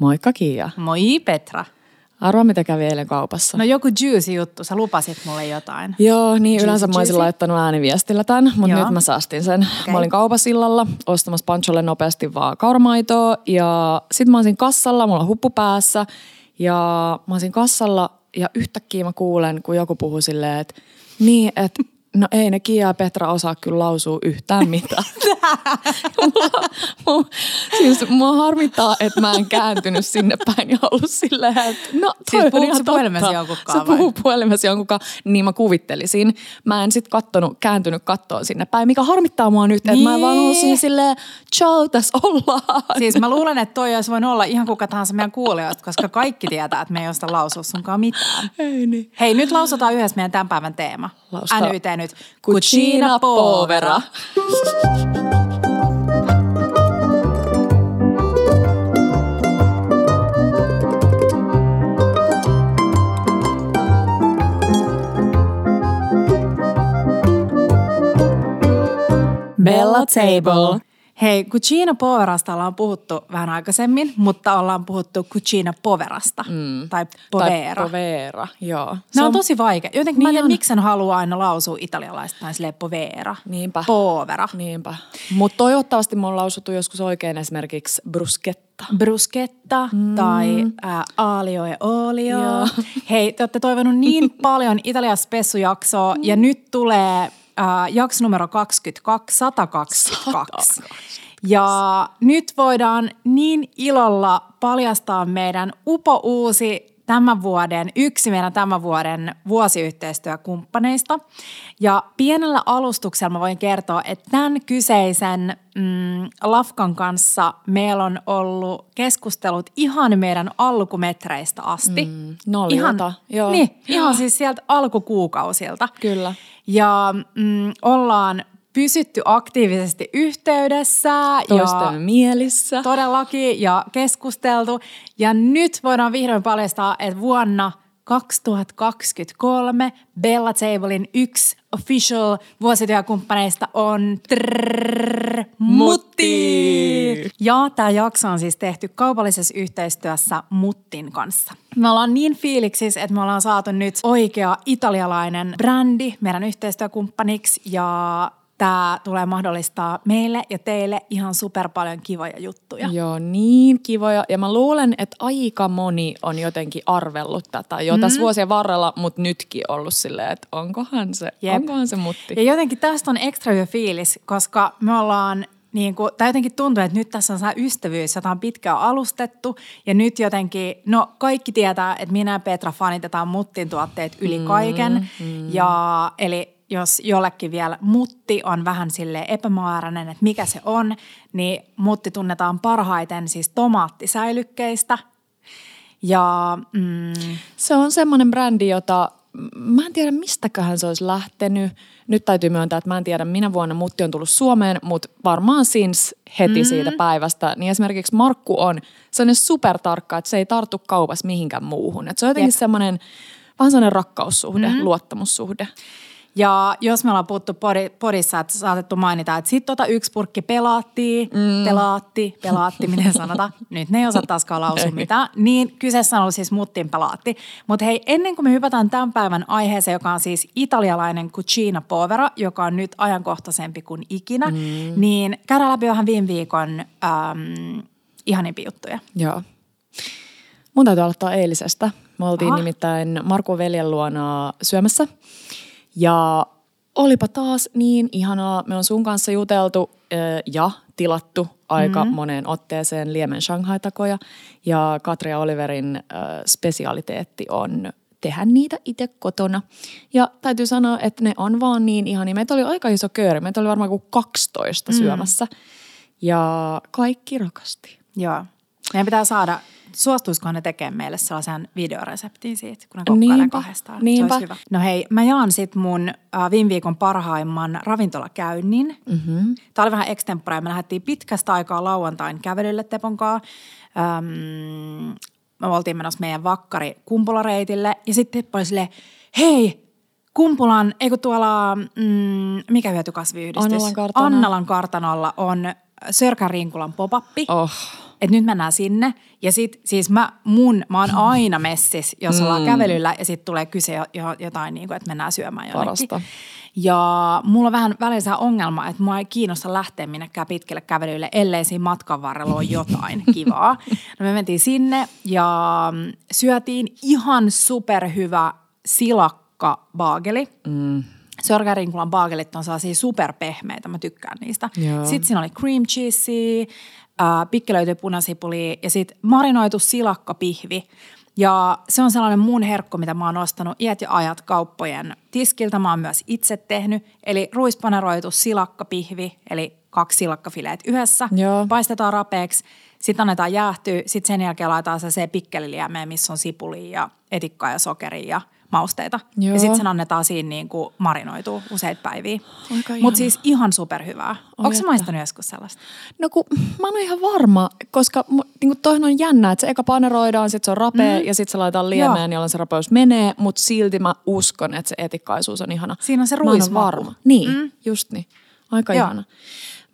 Moikka Kiia. Moi Petra. Arvaa, mitä kävi eilen kaupassa. No joku juicy juttu, sä lupasit mulle jotain. Joo, niin Juicy, yleensä mä olisin juicy. laittanut ääniviestillä tämän, mutta Joo. nyt mä säästin sen. Okei. Mä olin kaupasillalla ostamassa Pancholle nopeasti vaan kauramaitoa ja sit mä olisin kassalla, mulla on huppu päässä ja mä olisin kassalla ja yhtäkkiä mä kuulen, kun joku puhuu silleen, että niin, että No ei ne Kia ja Petra osaa kyllä lausua yhtään mitään. mua, mua, siis mua harmittaa, että mä en kääntynyt sinne päin ja ollut silleen, että no toi Siis on ihan totta. jonkunkaan Se puhuu puhelimessa jonkunkaan, niin mä kuvittelisin. Mä en sit kattonut, kääntynyt kattoon sinne päin, mikä harmittaa mua nyt, että mä vaan Niin. olisin silleen, ciao, tässä ollaan. Siis mä luulen, että toi olisi voinut olla ihan kuka tahansa meidän kuulijoista, koska kaikki tietää, että me ei osta lausua sunkaan mitään. Ei niin. Hei, nyt lausutaan yhdessä meidän tämän päivän teema. Lausutaan. NYT nyt. Cucina povera. Bella Table. Hei, Cucina Poverasta ollaan puhuttu vähän aikaisemmin, mutta ollaan puhuttu Cucina Poverasta. Mm. Tai Povera. Tai povera, joo. Se Nämä on tosi vaikea. Jotenkin mä en Niin tiedä, on. miksi sen haluaa aina lausua italialaista tai silleen povera. Niinpä. Povera. Niinpä. Mutta toivottavasti me on lausuttu joskus oikein esimerkiksi bruschetta. bruschetta mm. tai ää, alio e olio. Joo. Hei, te olette toivonut niin paljon Italian spessujaksoa mm. ja nyt tulee ää, jakso numero 22, 122. Ja nyt voidaan niin ilolla paljastaa meidän upo uusi tämän vuoden, yksi meidän tämän vuoden vuosiyhteistyökumppaneista. Ja pienellä alustuksella mä voin kertoa, että tämän kyseisen mm, Lafkan kanssa meillä on ollut keskustelut ihan meidän alkumetreistä asti. Mm, nollilta, ihan, joo. Niin, ihan siis sieltä alkukuukausilta. Kyllä. Ja mm, ollaan pysytty aktiivisesti yhteydessä. Toisten ja mielissä. Todellakin ja keskusteltu. Ja nyt voidaan vihdoin paljastaa, että vuonna 2023 Bella Tablein yksi official vuosityökumppaneista on trrrr, Mutti. Ja tämä jakso on siis tehty kaupallisessa yhteistyössä Muttin kanssa. Me ollaan niin fiiliksissä, että me ollaan saatu nyt oikea italialainen brändi meidän yhteistyökumppaniksi ja Tämä tulee mahdollistaa meille ja teille ihan super paljon kivoja juttuja. Joo, niin kivoja. Ja mä luulen, että aika moni on jotenkin arvellut tätä jo mm. tässä vuosien varrella, mutta nytkin ollut silleen, että onkohan se, Jep. onkohan se mutti. Ja jotenkin tästä on ekstra hyvä fiilis, koska me ollaan niin kuin, tai jotenkin tuntuu, että nyt tässä on saa ystävyys, jota on pitkään alustettu. Ja nyt jotenkin, no kaikki tietää, että minä ja Petra fanitetaan Muttin tuotteet yli kaiken. Mm. Ja eli jos jollekin vielä mutti on vähän sille epämääräinen, että mikä se on, niin mutti tunnetaan parhaiten siis tomaattisäilykkeistä. Ja mm, Se on semmoinen brändi, jota mä en tiedä mistäköhän se olisi lähtenyt. Nyt täytyy myöntää, että mä en tiedä minä vuonna mutti on tullut Suomeen, mutta varmaan since heti mm. siitä päivästä. Niin esimerkiksi Markku on sellainen supertarkka, että se ei tartu kaupassa mihinkään muuhun. Että se on jotenkin Jep. semmoinen, vähän sellainen rakkaussuhde, mm. luottamussuhde. Ja jos me ollaan puhuttu podi- podissa, että saatettu mainita, että sit tota yksi purkki pelaattii, mm. pelaatti, pelaatti, miten sanotaan. Nyt ne ei osaa taaskaan lausua mitään. Niin kyseessä on ollut siis muttin pelaatti. Mutta hei, ennen kuin me hypätään tämän päivän aiheeseen, joka on siis italialainen Cucina Povera, joka on nyt ajankohtaisempi kuin ikinä, mm. niin käydään läpi vähän viime viikon äm, ihanimpia juttuja. Joo. Mun täytyy aloittaa eilisestä. Me oltiin Aha. Nimittäin Markun veljen luona syömässä. Ja olipa taas niin ihanaa. Me on sun kanssa juteltu ö, ja tilattu aika mm-hmm. moneen otteeseen Liemen Shanghai-takoja. Ja Katria Oliverin ö, spesialiteetti on tehdä niitä itse kotona. Ja täytyy sanoa, että ne on vaan niin ihania. Meitä oli aika iso kööri. Meitä oli varmaan kuin 12 syömässä. Ja kaikki rakasti. Joo. Meidän pitää saada, suostuisikohan ne tekemään meille sellaisen videoreseptin siitä, kun ne kokkailee Niinpä, kahdestaan. niinpä. Se olisi hyvä. No hei, mä jaan sit mun äh, viime viikon parhaimman ravintolakäynnin. Mm-hmm. Tämä oli vähän extempore. Me lähdettiin pitkästä aikaa lauantain kävelylle Teponkaa. Öm, me oltiin menossa meidän vakkari kumpulareitille ja sitten Teppo oli silleen, hei, Kumpulan, ei kun tuolla, mm, mikä hyötykasviyhdistys? Annalan kartano. Annalan kartanolla on Sörkän Rinkulan popappi. Oh. Että nyt mennään sinne. Ja sit siis mä, mun, mä oon aina messis, jos ollaan kävelyllä ja sitten tulee kyse jo, jo, jotain, niin kuin, että mennään syömään jonnekin. Parasta. Ja mulla on vähän välillä ongelma, että mua ei kiinnosta lähteä minnekään pitkälle kävelylle, ellei siinä matkan varrella ole jotain kivaa. No me mentiin sinne ja syötiin ihan superhyvä silakka baageli. Mm. Sörgärinkulan baagelit on sellaisia superpehmeitä, mä tykkään niistä. Joo. Sitten siinä oli cream cheese, äh, pikkelöity punasipuli ja sitten marinoitu silakkapihvi. Ja se on sellainen mun herkko, mitä mä oon ostanut iät ja ajat kauppojen tiskiltä. Mä oon myös itse tehnyt. Eli ruispaneroitu silakkapihvi, eli kaksi silakkafileet yhdessä. Joo. Paistetaan rapeeksi, sitten annetaan jäähtyä, sitten sen jälkeen laitetaan se, se pikkeliliemeen, missä on sipuli ja etikkaa ja sokeria ja mausteita. Joo. Ja sitten sen annetaan siinä niin kuin marinoituu useita päiviä. Mutta siis ihan superhyvää. Onko että. maistanut joskus sellaista? No kun mä en ole ihan varma, koska niin toihan on jännä, että se eka paneroidaan, sitten se on rapea mm. ja sitten se laitetaan liemeen, jolloin se rapeus menee, mutta silti mä uskon, että se etikkaisuus on ihana. Siinä on se ruismaku. varma. Niin, mm. just niin. Aika Joo. ihana.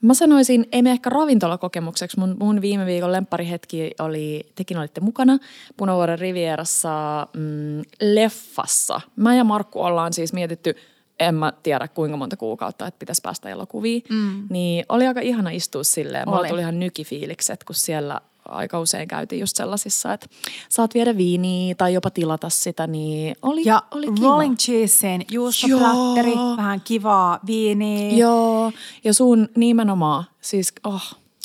Mä sanoisin, ei me ehkä ravintolakokemukseksi, mun, mun viime viikon lempparihetki oli, tekin olitte mukana Punavuoren Rivierassa mm, leffassa. Mä ja Markku ollaan siis mietitty, en mä tiedä kuinka monta kuukautta, että pitäisi päästä elokuviin. Mm. Niin oli aika ihana istua silleen. Mulla Oli. tuli ihan nykifiilikset, kun siellä aika usein käytiin just sellaisissa, että saat viedä viiniä tai jopa tilata sitä, niin oli, Ja oli kiva. rolling cheesein juustoplatteri, vähän kivaa viiniä. Joo, ja sun nimenomaan, siis oh,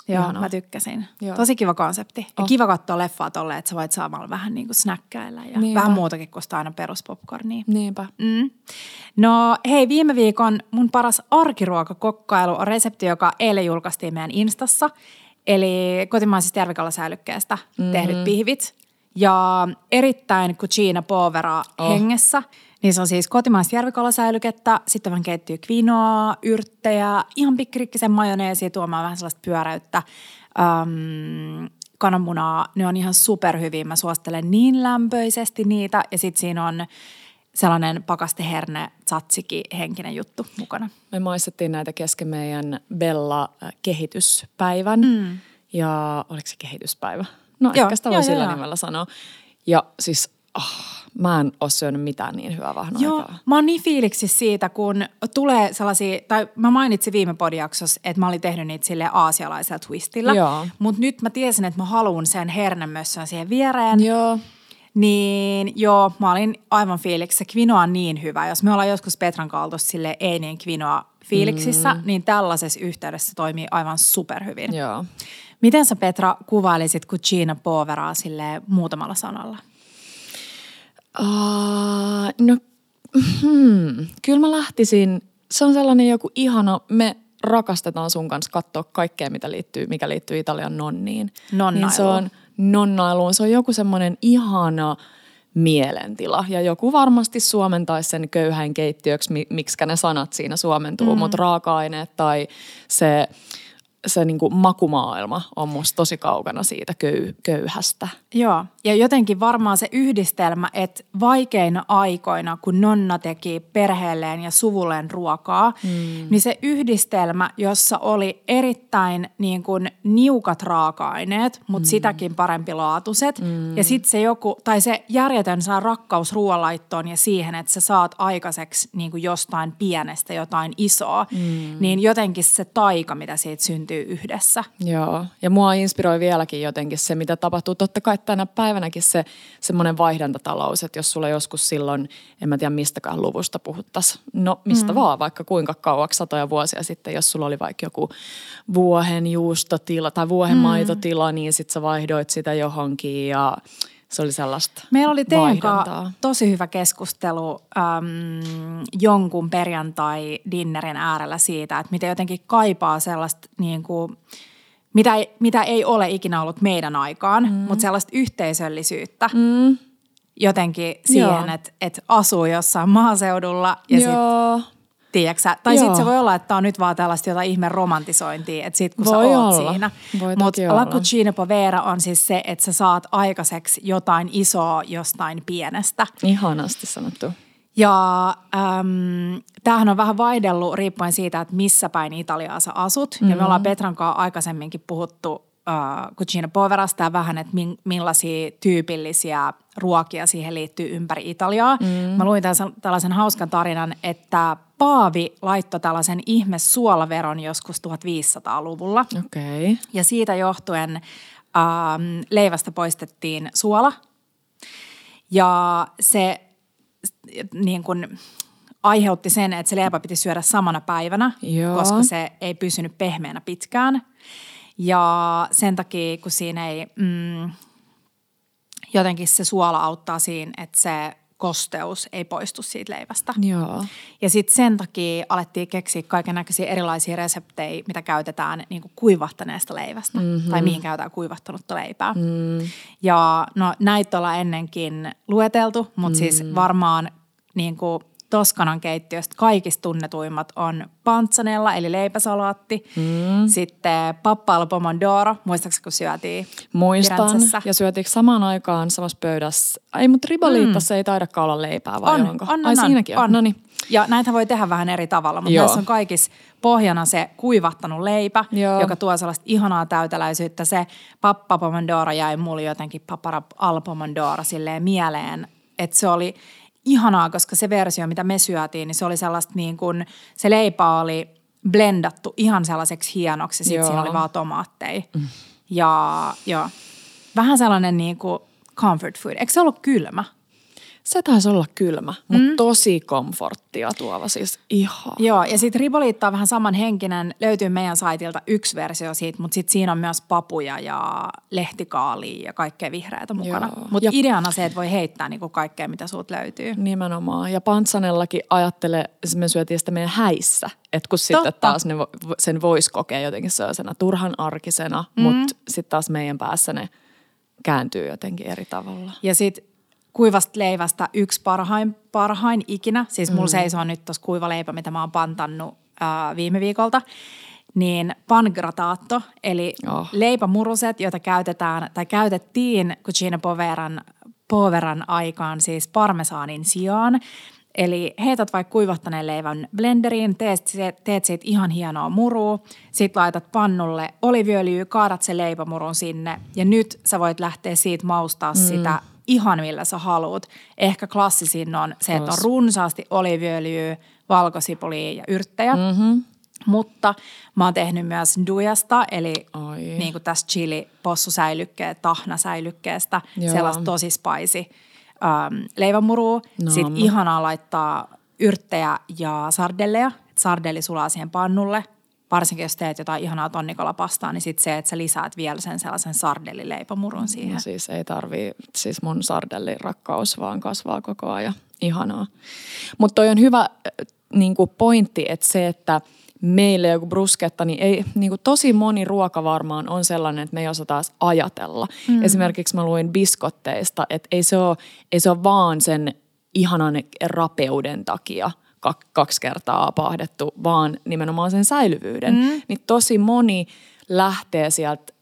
Joo, ihanaa. mä tykkäsin. Joo. Tosi kiva konsepti. Ja Oh. kiva katsoa leffaa tolleen, että sä voit samalla vähän niin kuin snäkkäillä ja Niinpä. vähän muutakin kuin sitä aina peruspopcornia. Niinpä. Mm. No hei, viime viikon mun paras arkiruokakokkailu on resepti, joka eilen julkaistiin meidän Instassa. Eli kotimaisesta järvikalasäilykkeestä mm-hmm. tehdyt pihvit. Ja erittäin cucina povera oh. hengessä. Niin se on siis kotimaista järvikalasäilykettä, sitten vähän keittyy kvinoa, yrttejä, ihan pikkirikkisen majoneesia tuomaan vähän sellaista pyöräyttä. Öm, kananmunaa, ne on ihan superhyviä. Mä suosittelen niin lämpöisesti niitä. Ja sitten siinä on sellainen pakasteherne, tzatziki, henkinen juttu mukana. Me maistettiin näitä kesken meidän Bella-kehityspäivän. Mm. Ja oliko se kehityspäivä? No Joo, ehkä sitä voi sillä joo, nimellä sanoa. Ja siis oh, mä en ole syönyt mitään niin hyvää vähän Joo, aikaa. mä oon niin fiiliksi siitä, kun tulee sellaisia, tai mä mainitsin viime podijaksossa, että mä olin tehnyt niitä sille aasialaisella twistillä. Mutta nyt mä tiesin, että mä haluan sen hernemössön siihen viereen. Joo. Niin joo, mä olin aivan fiiliksi. Se kvinoa on niin hyvä. Jos me ollaan joskus Petran kaltossa sille ei niin kvinoa fiiliksissä, mm. niin tällaisessa yhteydessä toimii aivan superhyvin. Joo. Miten sä Petra kuvailisit Cucina Poveraa sille muutamalla sanalla? Uh, no, hmm, kyllä mä lähtisin, se on sellainen joku ihana, me rakastetaan sun kanssa katsoa kaikkea, mitä liittyy, mikä liittyy Italian nonniin. Nonnailuun. Niin se on nonnailuun, se on joku semmoinen ihana mielentila. Ja joku varmasti suomentaisi sen köyhän keittiöksi, mi- miksi ne sanat siinä suomentuu, mm. mutta raaka-aineet tai se, se niinku makumaailma on musta tosi kaukana siitä köy- köyhästä. Joo, ja jotenkin varmaan se yhdistelmä, että vaikeina aikoina, kun Nonna teki perheelleen ja suvulleen ruokaa, mm. niin se yhdistelmä, jossa oli erittäin niin kuin niukat raaka-aineet, mutta mm. sitäkin parempi laatuiset, mm. ja sitten se joku, tai se järjetön saa rakkaus ruoanlaittoon ja siihen, että sä saat aikaiseksi niin kuin jostain pienestä jotain isoa, mm. niin jotenkin se taika, mitä siitä syntyy yhdessä. Joo, ja mua inspiroi vieläkin jotenkin se, mitä tapahtuu. Totta kai tänä päivänäkin se semmoinen vaihdantatalous, että jos sulla joskus silloin, en mä tiedä mistäkään luvusta puhuttaisiin, no mistä mm. vaan, vaikka kuinka kauaksi satoja vuosia sitten, jos sulla oli vaikka joku vuohen juustotila tai vuohen mm. maitotila, niin sit sä vaihdoit sitä johonkin ja se oli sellaista Meillä oli kanssa tosi hyvä keskustelu äm, jonkun perjantai-dinnerin äärellä siitä, että miten jotenkin kaipaa sellaista niin kuin, mitä, ei- mitä ei ole ikinä ollut meidän aikaan, mm. mutta sellaista yhteisöllisyyttä mm. jotenkin siihen, että, että asuu jossain maaseudulla ja sitten Tiedätkö Tai sitten se voi olla, että tämä on nyt vaan tällaista jotain ihme romantisointia, että sit kun Voi sä oot olla. siinä. Mutta La. Cucina Povera on siis se, että sä saat aikaiseksi jotain isoa jostain pienestä. ihanasti sanottu. Ja äm, tämähän on vähän vaihdellut riippuen siitä, että missä päin Italiaa sä asut. Mm-hmm. Ja me ollaan Petran kanssa aikaisemminkin puhuttu uh, Cucina Poverasta ja vähän, että min, millaisia tyypillisiä ruokia siihen liittyy ympäri Italiaa. Mm. Mä luin tämän, tällaisen hauskan tarinan, että Paavi laittoi tällaisen ihme suolaveron joskus 1500-luvulla. Okay. Ja siitä johtuen ähm, leivästä poistettiin suola. Ja se niin kun, aiheutti sen, että se leipä piti syödä samana päivänä, Joo. koska se ei pysynyt pehmeänä pitkään. Ja sen takia, kun siinä ei, mm, jotenkin se suola auttaa siinä, että se kosteus ei poistu siitä leivästä. Joo. Ja sitten sen takia alettiin keksiä kaiken näköisiä erilaisia reseptejä, mitä käytetään niin kuin kuivahtaneesta leivästä. Mm-hmm. Tai mihin käytetään kuivahtanutta leipää. Mm. Ja no näitä ollaan ennenkin lueteltu, mutta siis mm. siis varmaan niin kuin Toskanan keittiöstä kaikista tunnetuimmat on panzanella, eli leipäsalaatti. Mm. Sitten pappa pomodoro, muistaakseni kun syötiin Muistan, Firentsessä? ja syötiinkö samaan aikaan samassa pöydässä? Ei, mutta ribaliittassa mm. ei taidakaan olla leipää, vai on, onko? On, Ai on, siinäkin on. on. Noniin. Ja näitä voi tehdä vähän eri tavalla, mutta Joo. näissä on kaikissa pohjana se kuivattanut leipä, Joo. joka tuo sellaista ihanaa täyteläisyyttä. Se pappa pomodoro jäi mulle jotenkin papara al pomodoro silleen mieleen, että se oli – ihanaa, koska se versio, mitä me syötiin, niin se oli sellaista niin kuin, se leipä oli blendattu ihan sellaiseksi hienoksi, sitten siinä oli vaan tomaatteja. Mm. Ja joo, vähän sellainen niin kuin comfort food. Eikö se ollut kylmä? Se taisi olla kylmä, mutta mm. tosi komforttia tuova siis ihan. Joo, ja sitten riboliitta on vähän samanhenkinen. Löytyy meidän saitilta yksi versio siitä, mutta sitten siinä on myös papuja ja lehtikaalia ja kaikkea vihreätä mukana. Mutta ideana se, että voi heittää niinku kaikkea, mitä suut löytyy. Nimenomaan. Ja Pantsanellakin ajattele, me syötiin sitä meidän häissä. Että kun Totta. sitten taas ne, sen voisi kokea jotenkin sellaisena turhan arkisena, mm. mutta sitten taas meidän päässä ne kääntyy jotenkin eri tavalla. Ja sitten kuivasta leivästä yksi parhain, parhain ikinä. Siis mulla mm. seisoo nyt tuossa kuiva leipä, mitä mä oon pantannut ää, viime viikolta. Niin pangrataatto, eli oh. leipämuruset, joita käytetään tai käytettiin Cucina Poveran, Poveran aikaan siis parmesaanin sijaan. Eli heität vaikka kuivahtaneen leivän blenderiin, teet, teet siitä ihan hienoa murua, sit laitat pannulle oliviöljyä, kaadat se leipämurun sinne ja nyt sä voit lähteä siitä maustaa mm. sitä ihan millä sä haluat. Ehkä klassisin on se, että on runsaasti oliviöljyä, valkosipulia ja yrttejä. Mm-hmm. Mutta mä oon tehnyt myös dujasta, eli Oi. niin kuin tästä chili possusäilykkeet, tahnasäilykkeestä, Joo. sellaista tosi spicy ähm, leivänmurua. No, Sitten ihanaa laittaa yrttejä ja sardelleja. Sardelli sulaa siihen pannulle – varsinkin jos teet jotain ihanaa tonnikalapastaa, niin sitten se, että sä lisäät vielä sen sellaisen sardellileipomurun siihen. No siis ei tarvii, siis mun sardellirakkaus vaan kasvaa koko ajan. Ihanaa. Mutta toi on hyvä niin pointti, että se, että meille joku brusketta, niin ei, niin kuin tosi moni ruoka varmaan on sellainen, että me ei osata ajatella. Mm. Esimerkiksi mä luin biskotteista, että ei se ole, ei se ole vaan sen ihanan rapeuden takia, kaksi kertaa pahdettu, vaan nimenomaan sen säilyvyyden. Mm. Niin tosi moni lähtee sieltä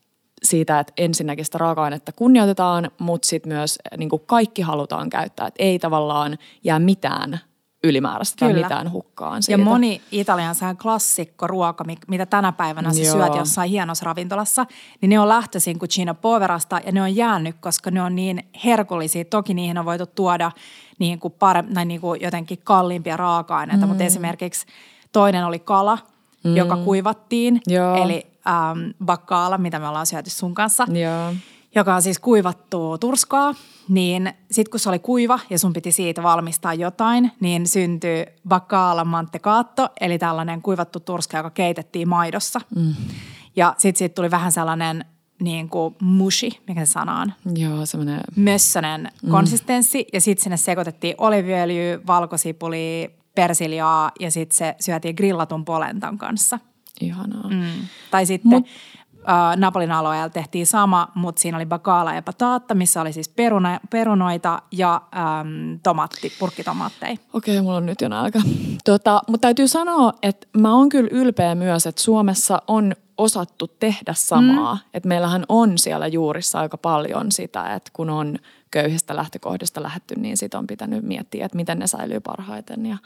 siitä, että ensinnäkin sitä raaka-ainetta kunnioitetaan, mutta sitten myös niin kuin kaikki halutaan käyttää. Että ei tavallaan jää mitään ylimääräistä Kyllä. tai mitään hukkaan siitä. Ja moni Italian klassikko ruoka, mitä tänä päivänä sä syöt jossain hienossa ravintolassa, niin ne on lähtöisin Cucina Poverasta ja ne on jäänyt, koska ne on niin herkullisia. Toki niihin on voitu tuoda niin kuin pare, tai niin kuin jotenkin kalliimpia raaka-aineita, mm. mutta esimerkiksi toinen oli kala, mm. joka kuivattiin, Joo. eli ähm, bakkaala, mitä me ollaan syöty sun kanssa. Joo joka on siis kuivattu turskaa, niin sitten kun se oli kuiva ja sun piti siitä valmistaa jotain, niin syntyi bakkaala mantecaatto, eli tällainen kuivattu turska, joka keitettiin maidossa. Mm. Ja sitten siitä tuli vähän sellainen niin kuin mushi, mikä se sana on? Joo, semmoinen... Mössönen mm. konsistenssi ja sitten sinne sekoitettiin oliviöljyä, valkosipuli, persiljaa ja sitten se syötiin grillatun polentan kanssa. Ihanaa. Mm. Tai sitten Mut... Napolin alueella tehtiin sama, mutta siinä oli bakala ja pataatta, missä oli siis peruna, perunoita ja äm, tomaatti, purkkitomaatteja. Okei, okay, mulla on nyt jo nälkä. Tota, mutta täytyy sanoa, että mä oon kyllä ylpeä myös, että Suomessa on osattu tehdä samaa. Mm. Että meillähän on siellä juurissa aika paljon sitä, että kun on köyhistä lähtökohdista lähetty, niin sitä on pitänyt miettiä, että miten ne säilyy parhaiten. Ja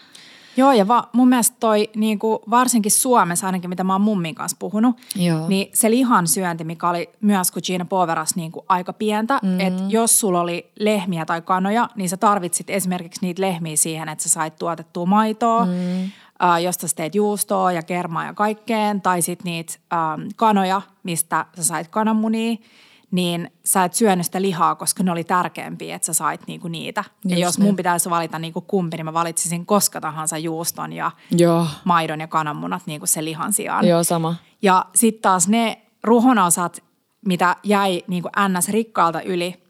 Joo, ja va, mun mielestä toi niin kuin varsinkin Suomessa, ainakin mitä mä oon mummin kanssa puhunut, Joo. niin se lihan syönti, mikä oli myös kun Gina Poveras niin kuin aika pientä, mm-hmm. että jos sulla oli lehmiä tai kanoja, niin sä tarvitsit esimerkiksi niitä lehmiä siihen, että sä sait tuotettua maitoa, mm-hmm. äh, josta sä teet juustoa ja kermaa ja kaikkeen, tai sitten niitä äh, kanoja, mistä sä sait kananmunia – niin sä et syönyt sitä lihaa, koska ne oli tärkeämpiä, että sä sait niinku niitä. Just ja jos niin. mun pitäisi valita niinku kumpi, niin mä valitsisin koska tahansa juuston ja Joo. maidon ja kananmunat niinku sen lihan sijaan. Joo, sama. Ja sitten taas ne ruhonosat, mitä jäi niinku ns. rikkaalta yli,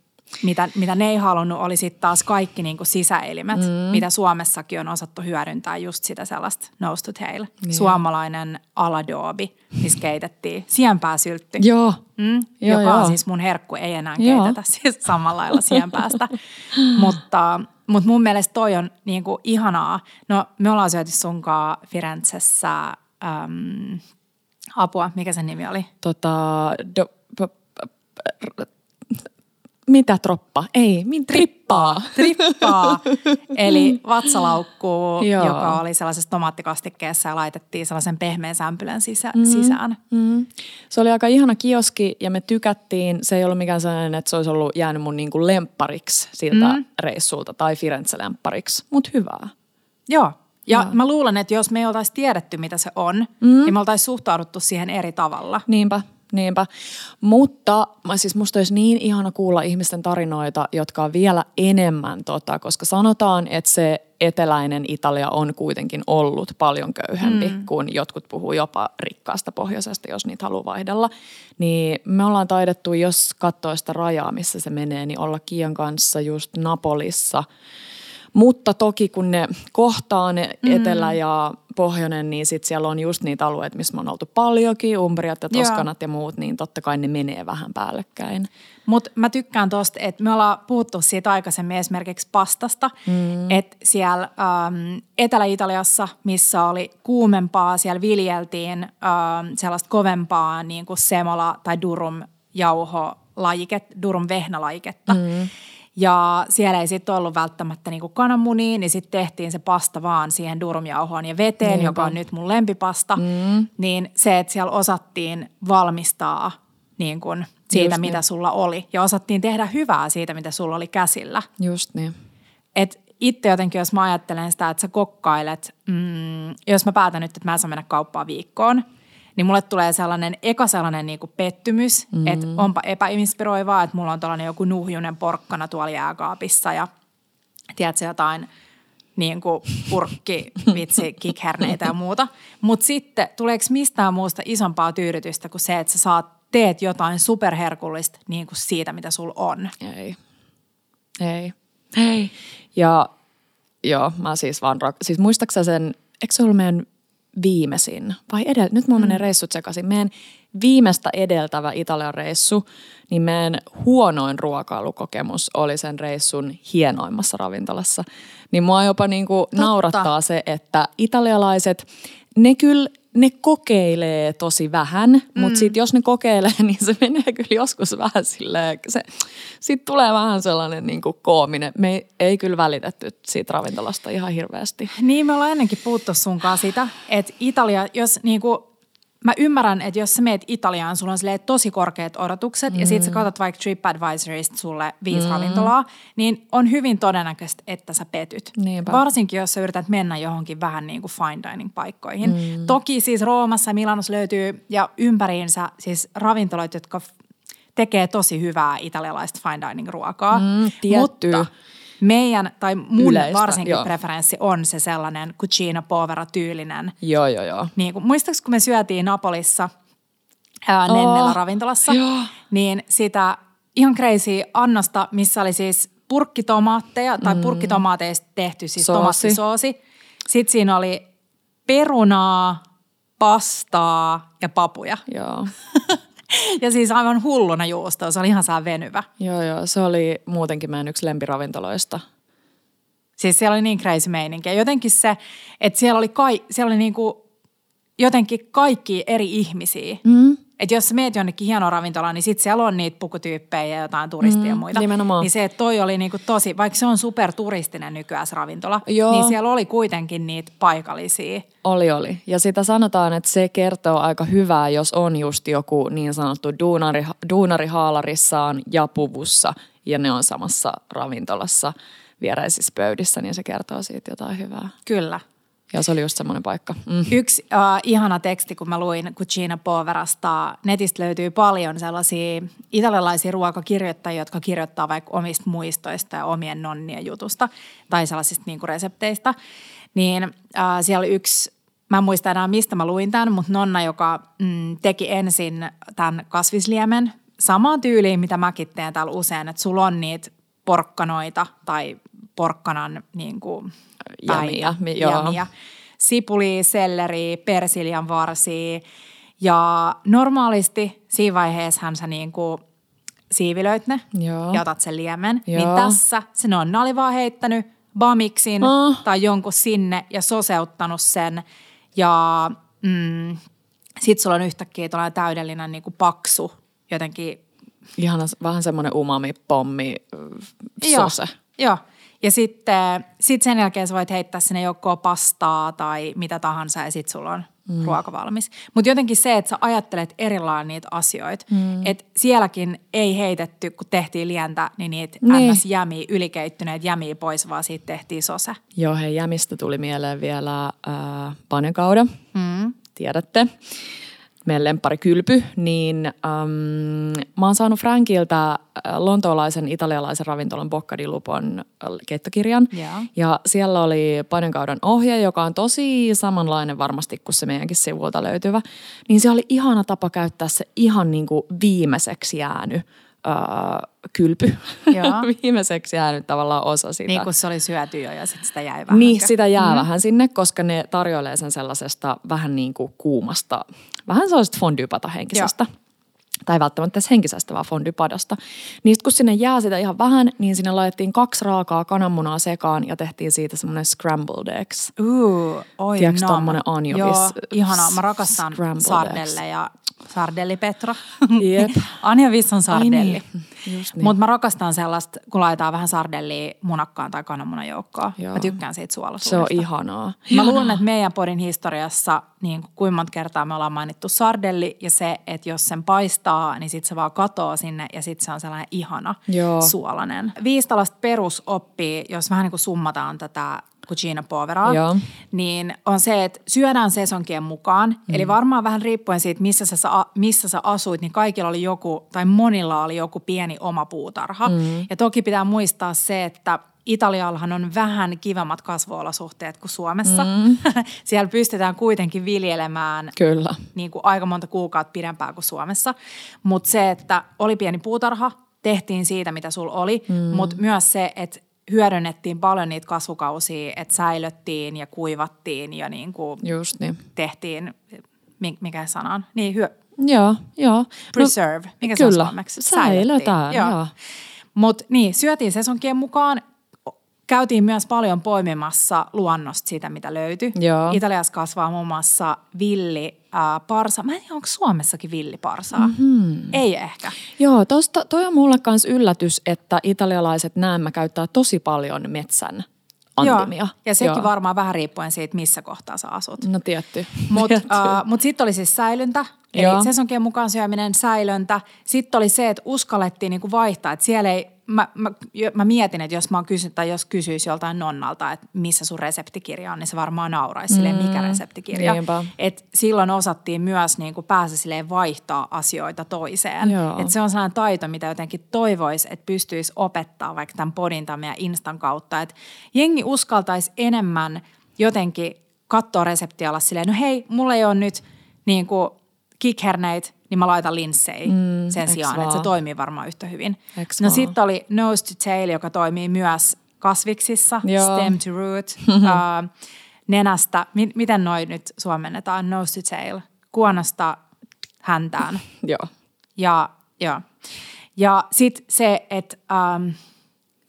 mitä, mitä ne ei halunnut, oli sitten taas kaikki niin kuin sisäelimet, mm. mitä Suomessakin on osattu hyödyntää just sitä sellaista nose to tail. Niin. Suomalainen aladoobi, missä keitettiin sienpääsyltty. Joo. Mm, joo, joka joo. on siis mun herkku, ei enää keitetä joo. siis samalla lailla sienpäästä. mutta, mutta mun mielestä toi on niin kuin ihanaa. No me ollaan syöty sunkaan Firenzessä, äm, apua, mikä sen nimi oli? Tota, do, p, p, mitä troppa? Ei, min trippaa. Trippaa. Eli vatsalaukku, joka oli sellaisessa tomaattikastikkeessa ja laitettiin sellaisen pehmeän sämpylän sisä, mm, sisään. Mm. Se oli aika ihana kioski ja me tykättiin. Se ei ollut mikään sellainen, että se olisi ollut jäänyt mun niinku lemppariksi siltä mm. reissulta tai Firenze-lemppariksi, mutta hyvää. Joo, ja Joo. mä luulen, että jos me ei oltaisi tiedetty, mitä se on, mm. niin me oltaisiin suhtauduttu siihen eri tavalla. Niinpä. Niinpä. Mutta siis musta olisi niin ihana kuulla ihmisten tarinoita, jotka on vielä enemmän tota, koska sanotaan, että se eteläinen Italia on kuitenkin ollut paljon köyhempi, mm. kun jotkut puhuu jopa rikkaasta pohjoisesta, jos niitä haluaa vaihdella. Niin me ollaan taidettu, jos katsoo sitä rajaa, missä se menee, niin olla Kian kanssa just Napolissa – mutta toki kun ne kohtaa ne mm. etelä ja pohjoinen, niin sitten siellä on just niitä alueita, missä me on oltu paljonkin, Umbriat ja Toskanat ja muut, niin totta kai ne menee vähän päällekkäin. Mutta mä tykkään tosta, että me ollaan puhuttu siitä aikaisemmin esimerkiksi pastasta, mm. että siellä ähm, Etelä-Italiassa, missä oli kuumempaa, siellä viljeltiin ähm, sellaista kovempaa niin kuin semola tai durum jauho lajiketta, durum vehnälajiketta. Mm. Ja siellä ei sitten ollut välttämättä niinku kananmunia, niin sitten tehtiin se pasta vaan siihen durumjauhoon ja veteen, Niinpä. joka on nyt mun lempipasta. Mm. Niin se, että siellä osattiin valmistaa niin kun siitä, Just mitä niin. sulla oli. Ja osattiin tehdä hyvää siitä, mitä sulla oli käsillä. Just niin. Et itse jotenkin, jos mä ajattelen sitä, että sä kokkailet, mm, jos mä päätän nyt, että mä saan mennä kauppaan viikkoon – niin mulle tulee sellainen eka sellainen niin kuin pettymys, mm. että onpa epäinspiroivaa, että mulla on tällainen joku nuhjunen porkkana tuolla jääkaapissa ja tiedätkö jotain niin kuin purkki, vitsi, kikherneitä ja muuta. Mutta sitten tuleeko mistään muusta isompaa tyydytystä kuin se, että sä saat, teet jotain superherkullista niin kuin siitä, mitä sul on. Ei. Ei. Ei. Ja joo, mä siis vaan, rak- siis muistaaksä sen, eikö se ollut meidän viimeisin, vai edellä, nyt mulla mm. menee reissut sekaisin. Meidän viimeistä edeltävä Italian reissu, niin meidän huonoin ruokailukokemus oli sen reissun hienoimmassa ravintolassa. Niin mua jopa niinku naurattaa se, että italialaiset, ne kyllä ne kokeilee tosi vähän, mm. mutta sitten jos ne kokeilee, niin se menee kyllä joskus vähän silleen, se, sitten tulee vähän sellainen niin kuin koominen. Me ei, ei kyllä välitetty siitä ravintolasta ihan hirveästi. Niin, me ollaan ennenkin puhuttu sunkaan sitä, että Italia, jos niin kuin mä ymmärrän, että jos sä meet Italiaan, sulla on tosi korkeat odotukset mm. ja sit sä mm. katsot vaikka TripAdvisorista sulle viisi mm. ravintolaa, niin on hyvin todennäköistä, että sä petyt. Niinpä. Varsinkin, jos sä yrität mennä johonkin vähän niin kuin fine dining paikkoihin. Mm. Toki siis Roomassa ja Milanossa löytyy ja ympäriinsä siis ravintoloita, jotka tekee tosi hyvää italialaista fine dining ruokaa. Mm, Mutta meidän, tai mun Yleistä, varsinkin joo. preferenssi on se sellainen cucina povera tyylinen. Joo, joo, joo. Niin kuin, muistaaks, kun me syötiin Napolissa ää, oh, Nennellä ravintolassa, joo. niin sitä ihan crazy annosta, missä oli siis purkkitomaatteja, tai mm. purkkitomaateista tehty siis Soosi. tomaattisoosi. Sitten siinä oli perunaa, pastaa ja papuja. Joo. ja siis aivan hulluna juustoa, se oli ihan saa venyvä. Joo, joo, se oli muutenkin meidän yksi lempiravintoloista. Siis siellä oli niin crazy meininki. Ja jotenkin se, että siellä oli, kai, siellä oli niinku jotenkin kaikki eri ihmisiä. Mm. Että jos sä meet jonnekin hienoa ravintolaan, niin sit siellä on niitä pukutyyppejä ja jotain turistia mm, ja muita. Nimenomaan. Niin se, että toi oli niinku tosi, vaikka se on superturistinen nykyään ravintola, Joo. niin siellä oli kuitenkin niitä paikallisia. Oli, oli. Ja sitä sanotaan, että se kertoo aika hyvää, jos on just joku niin sanottu duunari, duunari haalarissaan ja puvussa ja ne on samassa ravintolassa viereisissä pöydissä, niin se kertoo siitä jotain hyvää. Kyllä. Ja se oli just semmoinen paikka. Mm. Yksi uh, ihana teksti, kun mä luin Cucina Poverasta, netistä löytyy paljon sellaisia italialaisia ruokakirjoittajia, jotka kirjoittaa vaikka omista muistoista ja omien nonnien jutusta tai sellaisista niin kuin resepteistä. Niin uh, siellä yksi, mä en muista enää mistä mä luin tämän, mutta nonna, joka mm, teki ensin tämän kasvisliemen samaan tyyliin, mitä mäkin teen täällä usein, että sulla on niitä porkkanoita tai porkkanan niin kuin, Jämiä, päitä, joo. jämiä. Sipuli, selleri, persiljan varsi. Ja normaalisti siinä vaiheessahan sä niin kuin siivilöit ne Joo. ja otat sen liemen. Niin Joo. tässä se nonna oli vaan heittänyt bamiksin Ah. tai jonkun sinne ja soseuttanut sen. Ja mm, sit sulla on yhtäkkiä tuollainen täydellinen niin kuin paksu jotenkin Ihana, vähän semmoinen umami-pommi Joo, sose. Joo. Ja sitten sit sen jälkeen sä voit heittää sinne joko pastaa tai mitä tahansa ja sit sulla on mm. ruoka valmis. Mutta jotenkin se, että sä ajattelet erillään niitä asioita. Mm. Että sielläkin ei heitetty, kun tehtiin lientä, niin niitä Niin. ns. jämiä, ylikeittyneet jämiä pois, vaan siitä tehtiin sose. Joo, hei, jämistä tuli mieleen vielä äh, panekauda. Mm. Tiedätte. Meidän lemppari kylpy, niin ähm, mä oon saanut Frankilta äh, lontoolaisen italialaisen ravintolan Bocca di Lupon äh, keittokirjan. Joo. Ja siellä oli panenkaudan ohje, joka on tosi samanlainen varmasti kuin se meidänkin sivulta löytyvä. Niin se oli ihana tapa käyttää se ihan niin kuin viimeiseksi jäänyt äh, kylpy. Joo. viimeiseksi jäänyt tavallaan osa sitä. Niin kuin se oli syöty jo ja sitten sitä jäi vähän. Niin, sitä jää mm. vähän sinne, koska ne tarjoilee sen sellaisesta vähän niin kuin kuumasta, vähän sellaisesta fondypata henkisestä. Tai välttämättä edes henkisestä, vaan fondypadasta. Niin sit kun sinne jää sitä ihan vähän, niin sinne laitettiin kaksi raakaa kananmunaa sekaan ja tehtiin siitä semmoinen scrambled eggs. Uu, oi Tiedätkö no. tommonen anjovis- Joo, ihanaa. Mä rakastan sardelle ja sardelli Petra. Jep. Anjovis on sardelli. niin, just niin. Mutta mä rakastan sellaista, kun laitetaan vähän sardellia munakkaan tai kananmunan joukkoon. Joo. Mä tykkään siitä Se suolaisuudesta. on ihanaa. Mä luulen, että meidän podin historiassa, niin kuin kuinka monta kertaa me ollaan mainittu sardelli ja se, että jos sen paistaa, niin sitten se vaan katoo sinne ja sitten se on sellainen ihana Joo. suolainen. Viisi tällaista perusoppia, jos vähän niin kuin summataan tätä cucina poveraa, Joo. niin on se, että syödään sesonkien mukaan. Mm. Eli varmaan vähän riippuen siitä, missä sä, missä sä asuit, niin kaikilla oli joku, tai monilla oli joku pieni oma puutarha. Mm. Ja toki pitää muistaa se, että Italiallahan on vähän kivemmat kasvuolosuhteet kuin Suomessa. Mm. Siellä pystytään kuitenkin viljelemään Kyllä. niin kuin aika monta kuukautta pidempään kuin Suomessa. Mutta se, että oli pieni puutarha, tehtiin siitä, mitä sulla oli, mm. mutta myös se, että hyödynnettiin paljon niitä kasvukausia, että säilöttiin ja kuivattiin ja niin kuin Just niin. tehtiin, mi- mikä sana on? Niin, hyö, Joo, joo. preserve, mikä se on kyllä. suomeksi? Säilötään, joo. Mutta niin, syötiin sesonkien mukaan. Käytiin myös paljon poimimassa luonnosta sitä, mitä löytyi. Joo. Italiassa kasvaa muun muassa villi äh, parsa. Mä en tiedä, onko Suomessakin villiparsaa. Mm-hmm. Ei ehkä. Joo, tosta, toi on mulle kans yllätys, että italialaiset näemmä käyttää tosi paljon metsän antimia. Joo. Ja sekin Joo. varmaan vähän riippuen siitä, missä kohtaa sä asut. No tietty. Mutta uh, mut sitten oli siis säilyntä, eli Joo. sesonkien mukaan syöminen, säilöntä. Sitten oli se, että uskallettiin niinku vaihtaa, että siellä ei, mä, mä, mä mietin, että jos mä oon kysy, tai jos kysyisi joltain nonnalta, että missä sun reseptikirja on, niin se varmaan nauraisi silleen, mikä reseptikirja. niinpä. Et silloin osattiin myös niinku päästä silleen vaihtaa asioita toiseen. Joo. Et se on sellainen taito, mitä jotenkin toivoisi, että pystyisi opettaa vaikka tämän podin tai meidän Instan kautta. Että jengi uskaltaisi enemmän jotenkin katsoa reseptiä olla silleen, no hei, mulla ei ole nyt niin kuin kickherneitä, niin mä laitan linssejä mm, sen sijaan, että se vaan? toimii varmaan yhtä hyvin. Eks no vaan? sitten oli nose to tail, joka toimii myös kasviksissa, Joo. stem to root, uh, nenästä, mi- miten noin nyt suomennetaan, nose to tail, kuonosta häntään. Joo. Ja, joo. ja sitten se, että ähm,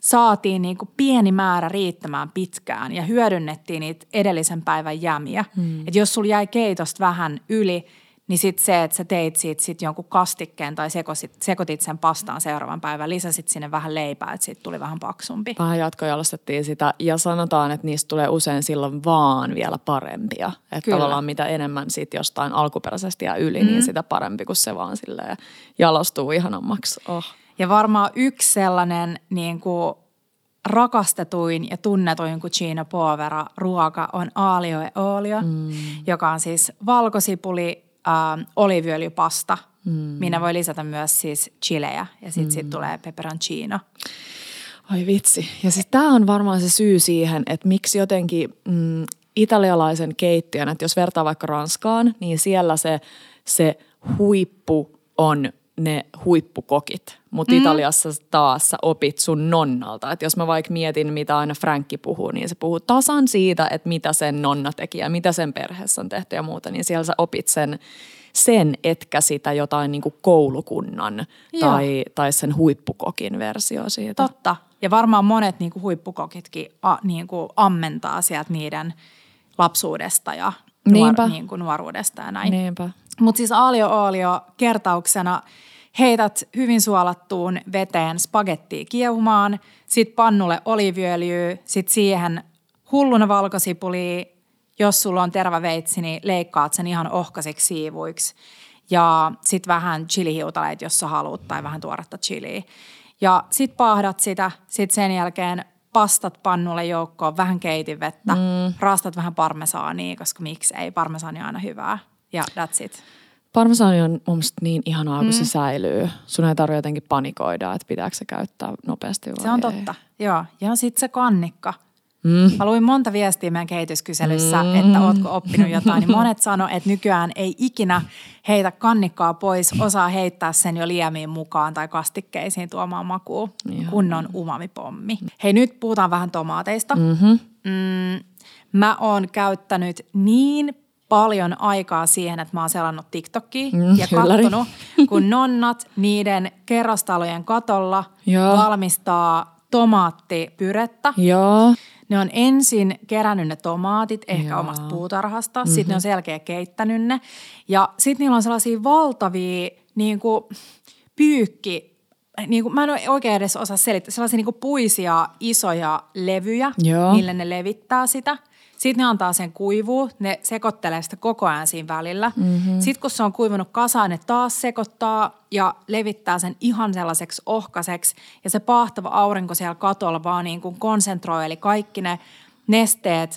saatiin niin kuin pieni määrä riittämään pitkään ja hyödynnettiin niitä edellisen päivän jämiä. Mm. Että jos sulla jäi keitosta vähän yli, niin sitten se, että sä teit siitä sit jonkun kastikkeen tai sekoitit, sekoitit sen pastaan seuraavan päivän, lisäsit sinne vähän leipää, että siitä tuli vähän paksumpi. Vähän jatkojalostettiin sitä ja sanotaan, että niistä tulee usein silloin vaan vielä parempia. Että Kyllä. tavallaan mitä enemmän sit jostain alkuperäisesti ja yli, mm. niin sitä parempi, kuin se vaan silleen jalostuu ihanammaksi. Oh. Ja varmaan yksi sellainen niin kuin rakastetuin ja tunnetuin Cucina Povera ruoka on alio e olio, mm. joka on siis valkosipuli, äh, oliiviöljypasta, mm. minä voi lisätä myös siis chilejä ja sitten mm. sit tulee peperoncino. Ai vitsi. Ja siis tämä on varmaan se syy siihen, että miksi jotenkin mm, italialaisen keittiön, että jos vertaa vaikka Ranskaan, niin siellä se, se huippu on ne huippukokit. Mutta mm. Italiassa taas sä opit sun nonnalta. Että jos mä vaikka mietin, mitä aina Frankki puhuu, niin se puhuu tasan siitä, että mitä sen nonna teki ja mitä sen perheessä on tehty ja muuta. Niin siellä sä opit sen, sen etkä sitä jotain niin kuin koulukunnan tai, tai sen huippukokin versio siitä. Totta. Ja varmaan monet niin kuin huippukokitkin a, niin kuin ammentaa sieltä niiden lapsuudesta ja nuor, niin kuin nuoruudesta ja näin. Niinpä. Mutta siis Aalio Oolio kertauksena heität hyvin suolattuun veteen spagettia kiehumaan, sit pannulle oliiviöljyä, sit siihen hulluna valkosipuli, jos sulla on terva veitsi, niin leikkaat sen ihan ohkaisiksi siivuiksi. Ja sit vähän chilihiutaleita, jos sä haluat, tai vähän tuoretta chiliä. Ja sit paahdat sitä, sit sen jälkeen pastat pannulle joukkoon, vähän keitinvettä, mm. raastat vähän parmesaania, koska miksi ei, parmesaani on aina hyvää. Ja that's it. Parmesaani on mun mielestä niin ihanaa, kun mm. se säilyy. Sun ei tarvitse jotenkin panikoida, että pitääkö se käyttää nopeasti vai Se on ei. totta, joo. Ja sitten se kannikka. Mm. Mä luin monta viestiä meidän kehityskyselyssä, mm. että ootko oppinut jotain. Niin monet sano, että nykyään ei ikinä heitä kannikkaa pois, osaa heittää sen jo liemiin mukaan tai kastikkeisiin tuomaan makuun. Kunnon umamipommi. Hei nyt puhutaan vähän tomaateista. Mm-hmm. Mm, mä oon käyttänyt niin paljon aikaa siihen, että mä oon selannut TikTokia mm, ja katsonut, kun nonnat niiden kerrostalojen katolla Joo. valmistaa tomaattipyrettä. Joo. Ne on ensin kerännyt ne tomaatit ehkä Joo. omasta puutarhasta, mm-hmm. sitten ne on selkeä keittänyt ne. Ja sitten niillä on sellaisia valtavia niin kuin, pyykki, niin kuin, mä en oikein edes osaa selittää, sellaisia niin kuin puisia isoja levyjä, Joo. millä ne levittää sitä – sitten ne antaa sen kuivua, ne sekoittelee sitä koko ajan siinä välillä. Mm-hmm. Sitten kun se on kuivunut kasaan, ne taas sekoittaa ja levittää sen ihan sellaiseksi ohkaseksi. Ja se pahtava aurinko siellä katolla vaan niin kuin konsentroi, eli kaikki ne nesteet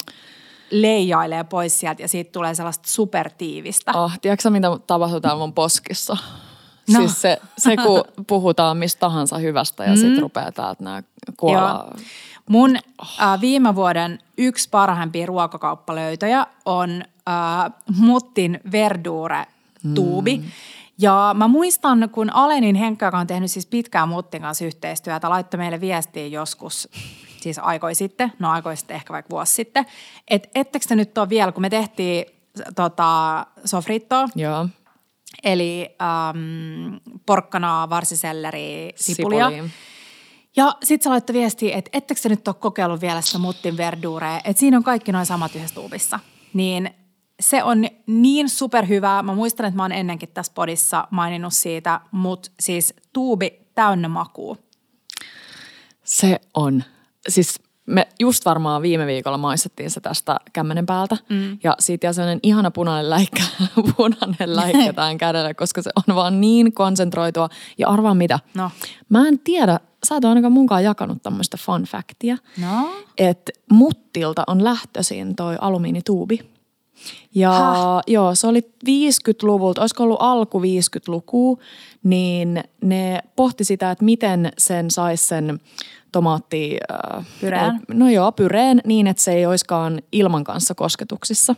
leijailee pois sieltä ja siitä tulee sellaista supertiivistä. Oh, tiedätkö mitä tapahtuu täällä mun poskissa? No. Siis se, se, kun puhutaan mistä tahansa hyvästä ja mm. sitten rupeaa täältä nämä kuolla. Mun äh, viime vuoden yksi parhaimpia ruokakauppalöytöjä on äh, Muttin Verdure-tuubi. Mm. Ja mä muistan, kun Alenin Henkka, joka on tehnyt siis pitkään Muttin kanssa yhteistyötä, laittoi meille viestiä joskus, siis aikoi sitten, no aikoi sitten ehkä vaikka vuosi sitten, että ettekö te nyt ole vielä, kun me tehtiin tota, sofrittoa, Joo. Eli ähm, porkkanaa, varsiselleri, sipulia. Sipulia ja sitten sä laittoi viestiä, että ettekö sä nyt ole kokeillut vielä sitä muttin verdurea, että siinä on kaikki noin samat yhdessä tuubissa. Niin se on niin superhyvää. Mä muistan, että mä oon ennenkin tässä podissa maininnut siitä, mutta siis tuubi täynnä makuu. Se on. Siis me just varmaan viime viikolla maistettiin se tästä kämmenen päältä. Mm. Ja siitä jää sellainen ihana punainen läikkä, punainen läikkä tähän kädelle, koska se on vaan niin konsentroitua. Ja arvaa mitä? No. Mä en tiedä, sä et ainakaan munkaan jakanut tämmöistä fun factia. No. Että muttilta on lähtöisin toi alumiinituubi. Ja Häh? joo, se oli 50-luvulta, olisiko ollut alku 50-lukua, niin ne pohti sitä, että miten sen saisi sen tomaatti... Äh, pyreen? No joo, pyreen niin, että se ei olisikaan ilman kanssa kosketuksissa.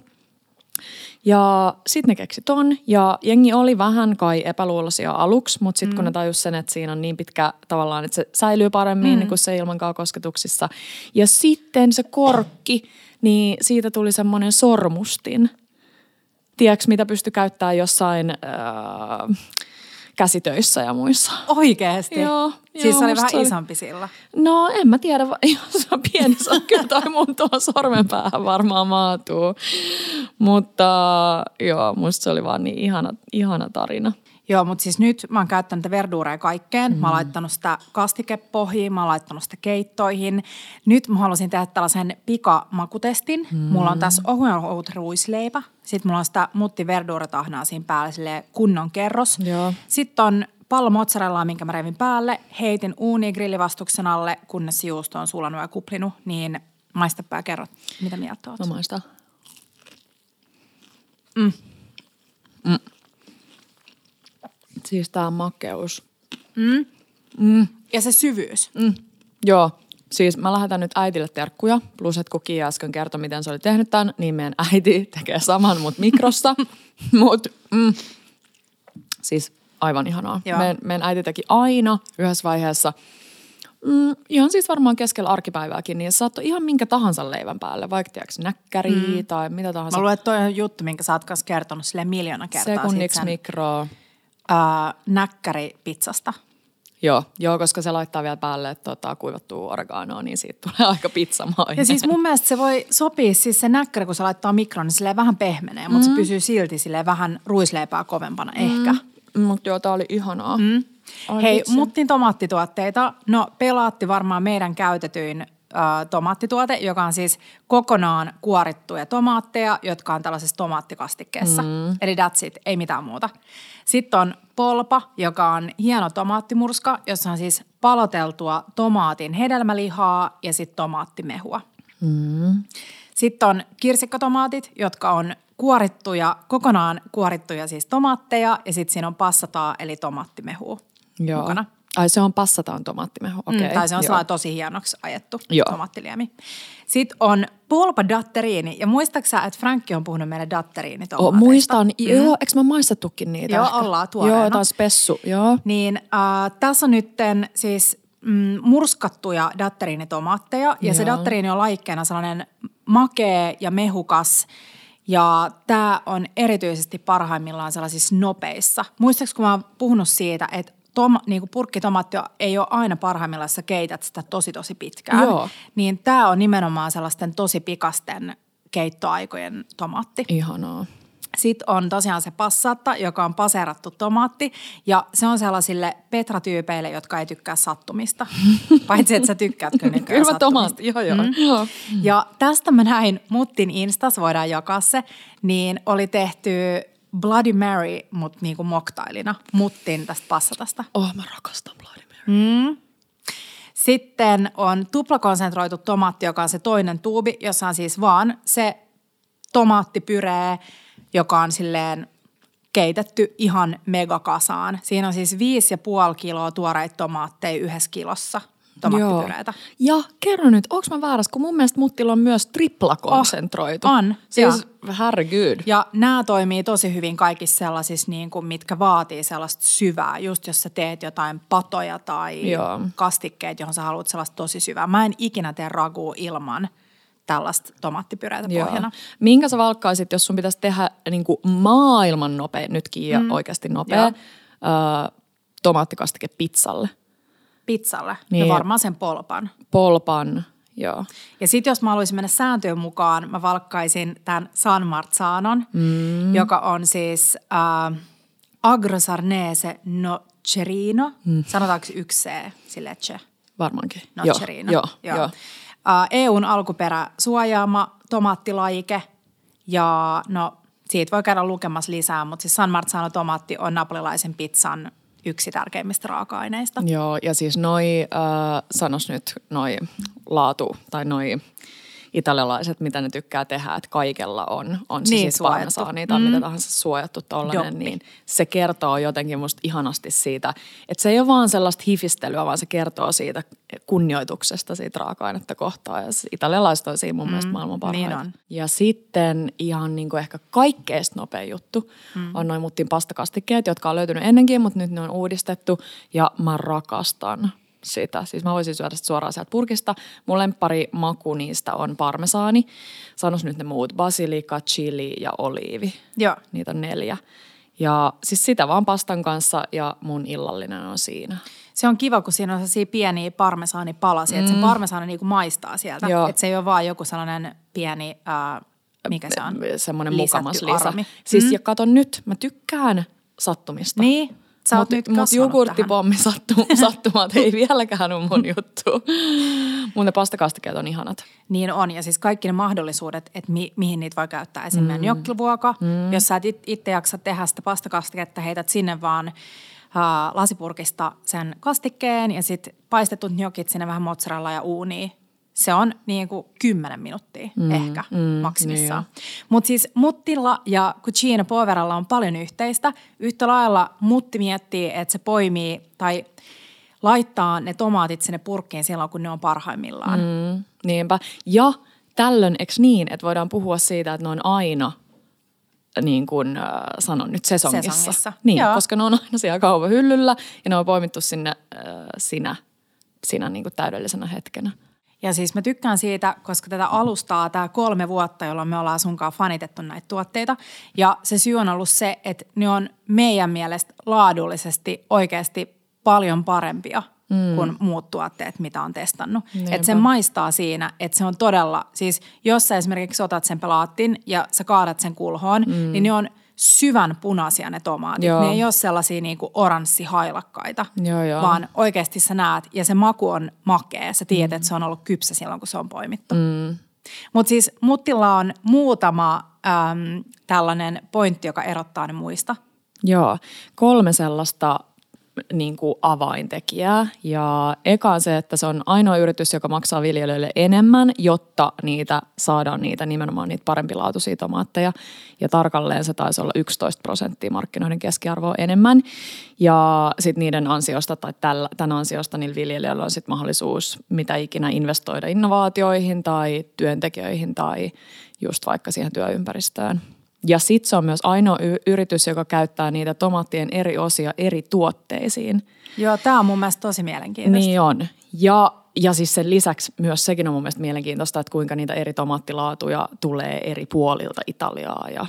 Ja sitten ne keksi ton ja jengi oli vähän kai epäluuloisia aluksi, mutta sitten mm. kun ne tajus sen, että siinä on niin pitkä tavallaan, että se säilyy paremmin mm. niin kuin se ilmankaan kosketuksissa. Ja sitten se korkki, niin siitä tuli semmoinen sormustin. Tiedätkö, mitä pystyi käyttämään jossain... Äh, käsitöissä ja muissa. Oikeesti? Joo. Siis joo, se oli vähän se oli- isompi sillä. No en mä tiedä, jos on pieni, se on kyllä toi mun tuohon sormenpäähän varmaan maatuu. Mutta joo, musta se oli vaan niin ihana, ihana tarina. Joo, mutta siis nyt mä oon käyttänyt niitä verduureja kaikkeen. Mm. Mä oon laittanut sitä kastikepohjiin, mä oon laittanut sitä keittoihin. Nyt mä halusin tehdä tällaisen pikamakutestin. Mm. Mulla on tässä ohuen ohut ruisleipä. Sitten mulla on sitä mutti verduuratahnaa siinä päällä silleen kunnon kerros. Joo. Sitten on pallo mozzarellaa, minkä mä revin päälle. Heitin uuniin grillivastuksen alle, kunnes juusto on sulanut ja kuplinut. Niin maistapa ja kerro, mitä mieltä oot. Mä maistan. Mm. Mm. Siis tää makeus. Ja se syvyys. Mm. Joo, siis mä lähetän nyt äitille terkkuja, plus että kun Kia äsken kertoi, miten se oli tehnyt tämän, niin meidän äiti tekee saman, mut mikrossa. mut, mm, siis aivan ihanaa. Joo. Meidän, meidän äiti teki aina yhdessä vaiheessa, mm, ihan siis varmaan keskellä arkipäivääkin, niin saattoi ihan minkä tahansa leivän päälle, vaikka tiedätkö näkkäriä mm. tai mitä tahansa. Mä luulen, että toi on juttu, minkä sä oot kanssa kertonut sille miljoona kertaa. Sekunniksi sen, mikroa. Ää, näkkäripizzasta. Joo, joo, koska se laittaa vielä päälle tota, kuivattua oreganoa, niin siitä tulee aika pizzamainen. Ja siis mun mielestä se voi sopia, siis se näkkäri, kun se laittaa mikroon, niin silleen vähän pehmenee, mutta se pysyy silti silleen vähän ruisleipää kovempana ehkä. Mutta joo, tää oli ihanaa. Mm. Ai Hei, vitsi. muttin tomaattituotteita. No pelaatti varmaan meidän käytetyin tomaattituote, joka on siis kokonaan kuorittuja tomaatteja, jotka on tällaisessa tomaattikastikkeessa. Mm. Eli that's it, ei mitään muuta. Sitten on polpa, joka on hieno tomaattimurska, jossa on siis paloteltua tomaatin hedelmälihaa ja sitten tomaattimehua. Sitten on kirsikkatomaatit, jotka on kuorittuja, kokonaan kuorittuja siis tomaatteja ja sitten siinä on passataa eli tomaattimehua Joo. mukana. Ai se on passataan tomaattimehu, okei. Mm, tai se on sellainen tosi hienoksi ajettu Joo. tomaattiliemi. Sitten on polpa datteriini. Ja muistaksä, että Frankki on puhunut meille datteriini Oh, muistan, mm. joo, eikö mä maistettukin niitä? Joo, ehkä? ollaan tuoreena. Joo, jotain spessu, joo. Niin äh, tässä on nytten siis mm, murskattuja datteriinitomaatteja. Ja se Joo. datteriini on laikkeena sellainen makea ja mehukas. Ja tämä on erityisesti parhaimmillaan sellaisissa nopeissa. Muistaakseni, kun mä oon puhunut siitä, että tom, niin kuin purkkitomaatti ei ole aina parhaimmillaan, jos sä keität sitä tosi tosi pitkään. Joo. Niin tämä on nimenomaan sellaisten tosi pikasten keittoaikojen tomaatti. Ihanaa. Sitten on tosiaan se passatta, joka on paserattu tomaatti. Ja se on sellaisille petratyypeille, jotka ei tykkää sattumista. Paitsi, että sä tykkäät kyllä nykyään Kyllä sattumista. tomaatti, joo joo. Mm. joo. Ja tästä mä näin Muttin Instas, voidaan jakaa se, niin oli tehty Bloody Mary, mutta niin kuin moktailina. Muttin tästä passatasta. Oh, mä rakastan Bloody Mary. Sitten on tuplakonsentroitu tomaatti, joka on se toinen tuubi, jossa on siis vaan se tomaattipyree, joka on silleen keitetty ihan megakasaan. Siinä on siis viisi ja puoli kiloa tuoreita tomaatteja yhdessä kilossa tomaattipyreitä. Joo. Ja kerro nyt, onko mä väärässä, kun mun mielestä muttilla on myös triplakonsentroitu. Oh, on, Siis herregud. Ja nämä toimii tosi hyvin kaikissa sellaisissa, niin kuin, mitkä vaatii sellaista syvää. Just jos sä teet jotain patoja tai Joo. kastikkeet, johon sä haluat sellaista tosi syvää. Mä en ikinä tee ragua ilman tällaista tomaattipyreitä Joo. pohjana. Minkä sä valkkaisit, jos sun pitäisi tehdä niin kuin maailman nopein, nytkin ja mm. oikeasti nopea, Joo. ö, tomaattikastike pizzalle? Pizzalle. Niin. No varmaan sen polpan. Polpan, joo. Ja sitten jos mä haluaisin mennä sääntöjen mukaan, mä valkkaisin tämän San Marzanon, mm. joka on siis äh, Agrosarnese Nocerino. Mm. Sanotaanko yksi C sille che? Varmaankin. Nocerino. Joo, joo, joo. Äh, EUn alkuperä suojaama tomaattilajike ja no siitä voi käydä lukemassa lisää, mutta siis San Marzano tomaatti on napolilaisen pizzan yksi tärkeimmistä raaka-aineista. Joo, ja siis noi, äh, sanos nyt, noi laatu tai noi italialaiset, mitä ne tykkää tehdä, että kaikella on, on se Niin, siis suojattu. parmesaani tai mm. mitä tahansa suojattu tollanen, Doppi. niin se kertoo jotenkin musta ihanasti siitä, että se ei ole vaan sellaista hifistelyä, vaan se kertoo siitä kunnioituksesta siitä raaka-ainetta kohtaan. Ja se italialaiset on siinä mun mm. mielestä maailman parhaita. niin on. Ja sitten ihan niin kuin ehkä kaikkeista nopein juttu mm. on noin muttin pastakastikkeet, jotka on löytynyt ennenkin, mutta nyt ne on uudistettu ja mä rakastan sitä. Siis mä voisin syödä sitä suoraan sieltä purkista. Mun lemppari maku niistä on parmesaani. Sanos nyt ne muut. Basilika, chili ja oliivi. Joo. Niitä on neljä. Ja siis sitä vaan pastan kanssa ja mun illallinen on siinä. Se on kiva, kun siinä on sellaisia pieniä parmesaanipalasia, mm. että se parmesaani niinku maistaa sieltä. Että se ei ole vaan joku sellainen pieni, äh, mikä se on? Semmoinen mukamas lisä. Siis mm. ja kato nyt, mä tykkään sattumista. Niin, Sä mut, nyt mut jogurttipommi sattu, sattumat ei vieläkään ole mun juttu. Mun ne pastakastikeet on ihanat. Niin on, ja siis kaikki ne mahdollisuudet, että mi- mihin niitä voi käyttää. Esimerkiksi mm. jokkivuoka, mm. jos sä et itse jaksa tehdä sitä pastakastiketta, heität sinne vaan uh, lasipurkista sen kastikkeen ja sitten paistetut jokit sinne vähän mozzarella ja uuniin se on niin kuin 10 minuuttia mm, ehkä mm, maksimissaan. Niin Mutta siis Muttilla ja Cucina Poveralla on paljon yhteistä. Yhtä lailla Mutti miettii, että se poimii tai laittaa ne tomaatit sinne purkkiin silloin, kun ne on parhaimmillaan. Mm, niinpä. Ja tällöin, eikö niin, että voidaan puhua siitä, että ne on aina niin kuin äh, sanon nyt sesongissa. sesongissa. Niin, Joo. koska ne on aina siellä kaupahyllyllä ja ne on poimittu sinne äh, sinä, sinä niin kuin täydellisenä hetkenä. Ja siis mä tykkään siitä, koska tätä alustaa tämä kolme vuotta, jolloin me ollaan sunkaan fanitettu näitä tuotteita. Ja se syy on ollut se, että ne on meidän mielestä laadullisesti oikeasti paljon parempia mm. kuin muut tuotteet, mitä on testannut. Että se maistaa siinä, että se on todella, siis jos sä esimerkiksi otat sen pelaattin ja sä kaadat sen kulhoon, mm. niin ne on – syvän punaisia ne tomaatit. Joo. Ne ei ole sellaisia niinku oranssihailakkaita, joo, joo. vaan oikeasti sä näet ja se maku on makea. Sä tiedät, mm. että se on ollut kypsä silloin, kun se on poimittu. Mm. Mutta siis Muttilla on muutama äm, tällainen pointti, joka erottaa ne muista. Joo, kolme sellaista niin kuin avaintekijää. Ja eka on se, että se on ainoa yritys, joka maksaa viljelijöille enemmän, jotta niitä saadaan niitä nimenomaan niitä parempilaatuisia tomaatteja. Ja tarkalleen se taisi olla 11 prosenttia markkinoiden keskiarvoa enemmän. Ja sitten niiden ansiosta tai tämän ansiosta niillä viljelijöillä on sitten mahdollisuus mitä ikinä investoida innovaatioihin tai työntekijöihin tai just vaikka siihen työympäristöön. Ja sitten se on myös ainoa y- yritys, joka käyttää niitä tomaattien eri osia eri tuotteisiin. Joo, tämä on mun mielestä tosi mielenkiintoista. Niin on. Ja, ja siis sen lisäksi myös sekin on mun mielestä mielenkiintoista, että kuinka niitä eri tomaattilaatuja tulee eri puolilta Italiaa ja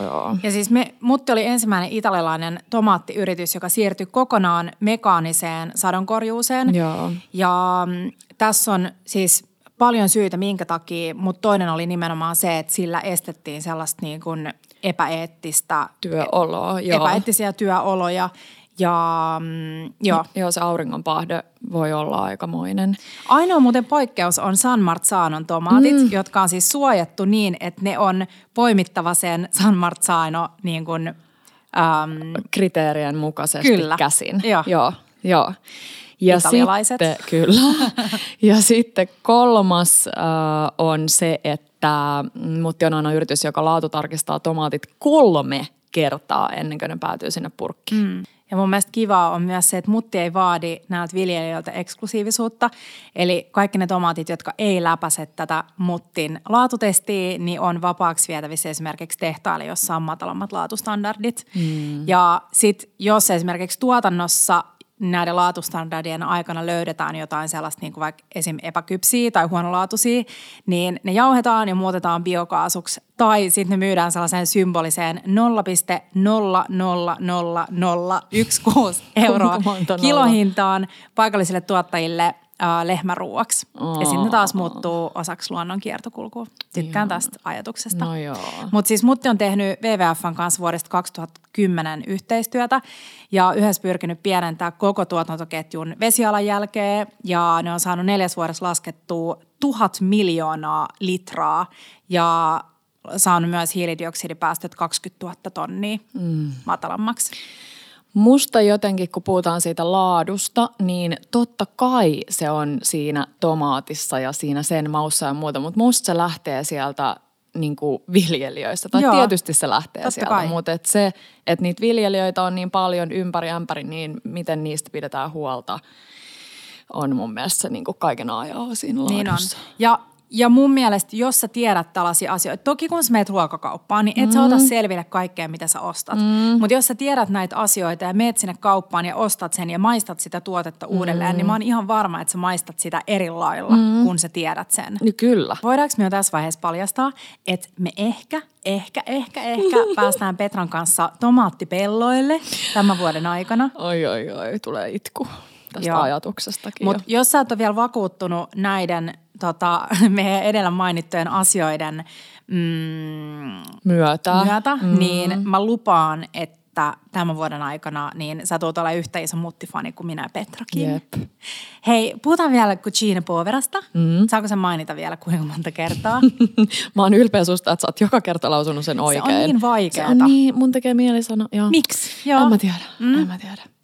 Joo. Ja siis me, Mutti oli ensimmäinen italialainen tomaattiyritys, joka siirtyi kokonaan mekaaniseen sadonkorjuuseen. Joo. Ja mm, tässä on siis paljon syitä, minkä takia, mutta toinen oli nimenomaan se, että sillä estettiin sellaista niin kuin epäeettistä työoloa, joo. epäeettisiä työoloja. Ja mm, joo. Joo, se auringonpahde voi olla aikamoinen. Ainoa muuten poikkeus on San Marzanon tomaatit, mm. jotka on siis suojattu niin, että ne on poimittava sen San Marzano niin kuin, äm, kriteerien mukaisesti kyllä. käsin. Joo. joo, joo. Ja Italialaiset. Sitten, kyllä. ja sitten kolmas äh, on se, että Mutti on aina yritys, joka laatu tarkistaa tomaatit kolme kertaa ennen kuin ne päätyy sinne purkkiin. Mm. Ja mun mielestä kivaa on myös se, että mutti ei vaadi näiltä viljelijöiltä eksklusiivisuutta. Eli kaikki ne tomaatit, jotka ei läpäise tätä muttin laatutestiä, niin on vapaaksi vietävissä esimerkiksi tehtaille, jossa on matalammat laatustandardit. Mm. Ja sitten jos esimerkiksi tuotannossa näiden laatustandardien aikana löydetään jotain sellaista niin kuin vaikka esim. epäkypsiä tai huonolaatuisia, niin ne jauhetaan ja muutetaan biokaasuksi tai sitten ne myydään sellaiseen symboliseen 0,00016 euroa kilohintaan paikallisille tuottajille – äh, lehmäruuaksi. Oh. Ja sitten taas muuttuu osaksi luonnon kiertokulkua. Tykkään joo. tästä ajatuksesta. No Mutta siis Mutti on tehnyt WWFn kanssa vuodesta 2010 yhteistyötä ja yhdessä pyrkinyt pienentää koko tuotantoketjun vesialan ja ne on saanut neljäs vuodessa laskettua tuhat miljoonaa litraa ja saanut myös hiilidioksidipäästöt 20 000 tonnia mm. matalammaksi. Musta jotenkin, kun puhutaan siitä laadusta, niin totta kai se on siinä tomaatissa ja siinä sen maussa ja muuta, mutta musta se lähtee sieltä niin kuin viljelijöistä. Tai Joo, tietysti se lähtee sieltä, kai. mutta et se, että niitä viljelijöitä on niin paljon ympäri ämpäri, niin miten niistä pidetään huolta, on mun mielestä niin kuin kaiken ajan siinä laadussa. Niin on. Ja ja mun mielestä, jos sä tiedät tällaisia asioita, toki kun sä meet ruokakauppaan, niin et mm. sä ota selville kaikkea, mitä sä ostat. Mm. Mutta jos sä tiedät näitä asioita ja meet sinne kauppaan ja ostat sen ja maistat sitä tuotetta mm. uudelleen, niin mä oon ihan varma, että sä maistat sitä eri lailla, mm. kun sä tiedät sen. Niin kyllä. Voidaanko me jo tässä vaiheessa paljastaa, että me ehkä, ehkä, ehkä, ehkä päästään Petran kanssa tomaattipelloille tämän vuoden aikana. Oi, oi, oi, tulee itku tästä Joo. ajatuksestakin. Mutta jos sä et ole vielä vakuuttunut näiden tota, meidän edellä mainittujen asioiden mm, myötä, myötä mm. niin mä lupaan, että tämän vuoden aikana niin sä tulet olla yhtä iso muttifani kuin minä Petrakin. Jep. Hei, puhutaan vielä Cucina Poverasta. Mm. Saako se mainita vielä kuinka monta kertaa? mä oon ylpeä susta, että sä oot joka kerta lausunut sen oikein. Se on niin vaikeaa. Se on niin, mun tekee mieli sanoa. Joo. Miksi? Joo. En mä tiedä, mm. en mä tiedä.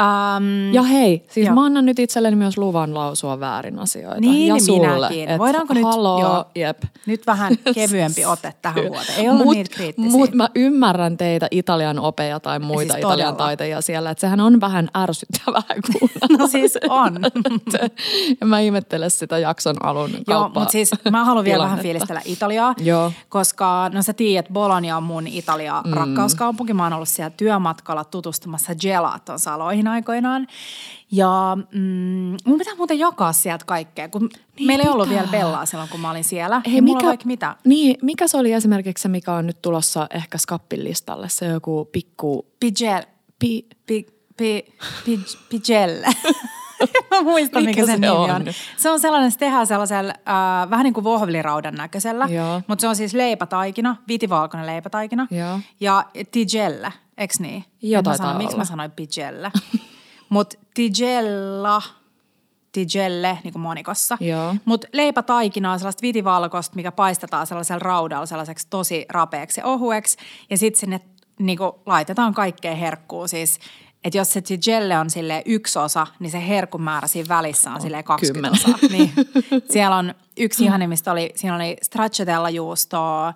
Um, ja hei, siis jo. mä annan nyt itselleni myös luvan lausua väärin asioita. Niin, ja niin sulle. minäkin. Et, Voidaanko nyt, haloo, joo, jep. nyt vähän kevyempi ote tähän vuoteen? Ei ollut mut, niitä kriittisiä. Mutta mä ymmärrän teitä Italian opeja tai muita siis Italian todella. taiteja siellä, että sehän on vähän ärsyttävää kuunnella. no siis on. ja mä ihmettelen sitä jakson alun Joo, mutta siis mä haluan vielä vähän fiilistellä Italiaa, Joo. koska no sä tiedät, Bologna on mun Italia mm. Mä oon ollut siellä työmatkalla tutustumassa gelaton saloihin aikoinaan. Ja mm, mun pitää muuten jakaa sieltä kaikkea, kun niin meillä ei ollut vielä Bellaa silloin, kun mä olin siellä. Hei, mikä, vaikka mitä. Niin, mikä se oli esimerkiksi se, mikä on nyt tulossa ehkä Skappin listalle? Se joku pikku... Pigel. Pi, pi, pi, pi, pigelle. Mä muistan, mikä, mikä sen se nimi on? on. Se on sellainen, se tehdään sellaisella äh, vähän niin kuin vohveliraudan näköisellä, mutta se on siis leipätaikina, vitivalkoinen leipätaikina Joo. ja tigelle, eks niin? Jotain mä sanoin, Miksi mä sanoin pigelle? Mutta tigella, tigelle, niin kuin monikossa. Mutta leipätaikina on sellaista vitivalkoista, mikä paistetaan sellaisella raudalla sellaiseksi tosi rapeaksi ja ohueksi. Ja sitten sinne niin kuin, laitetaan kaikkea herkkuu. Siis että jos se tigelle on sille yksi osa, niin se herkun määrä siinä välissä on sille 20 osaa. Niin, siellä on yksi ihanimmista oli, siinä oli stracciatella juustoa,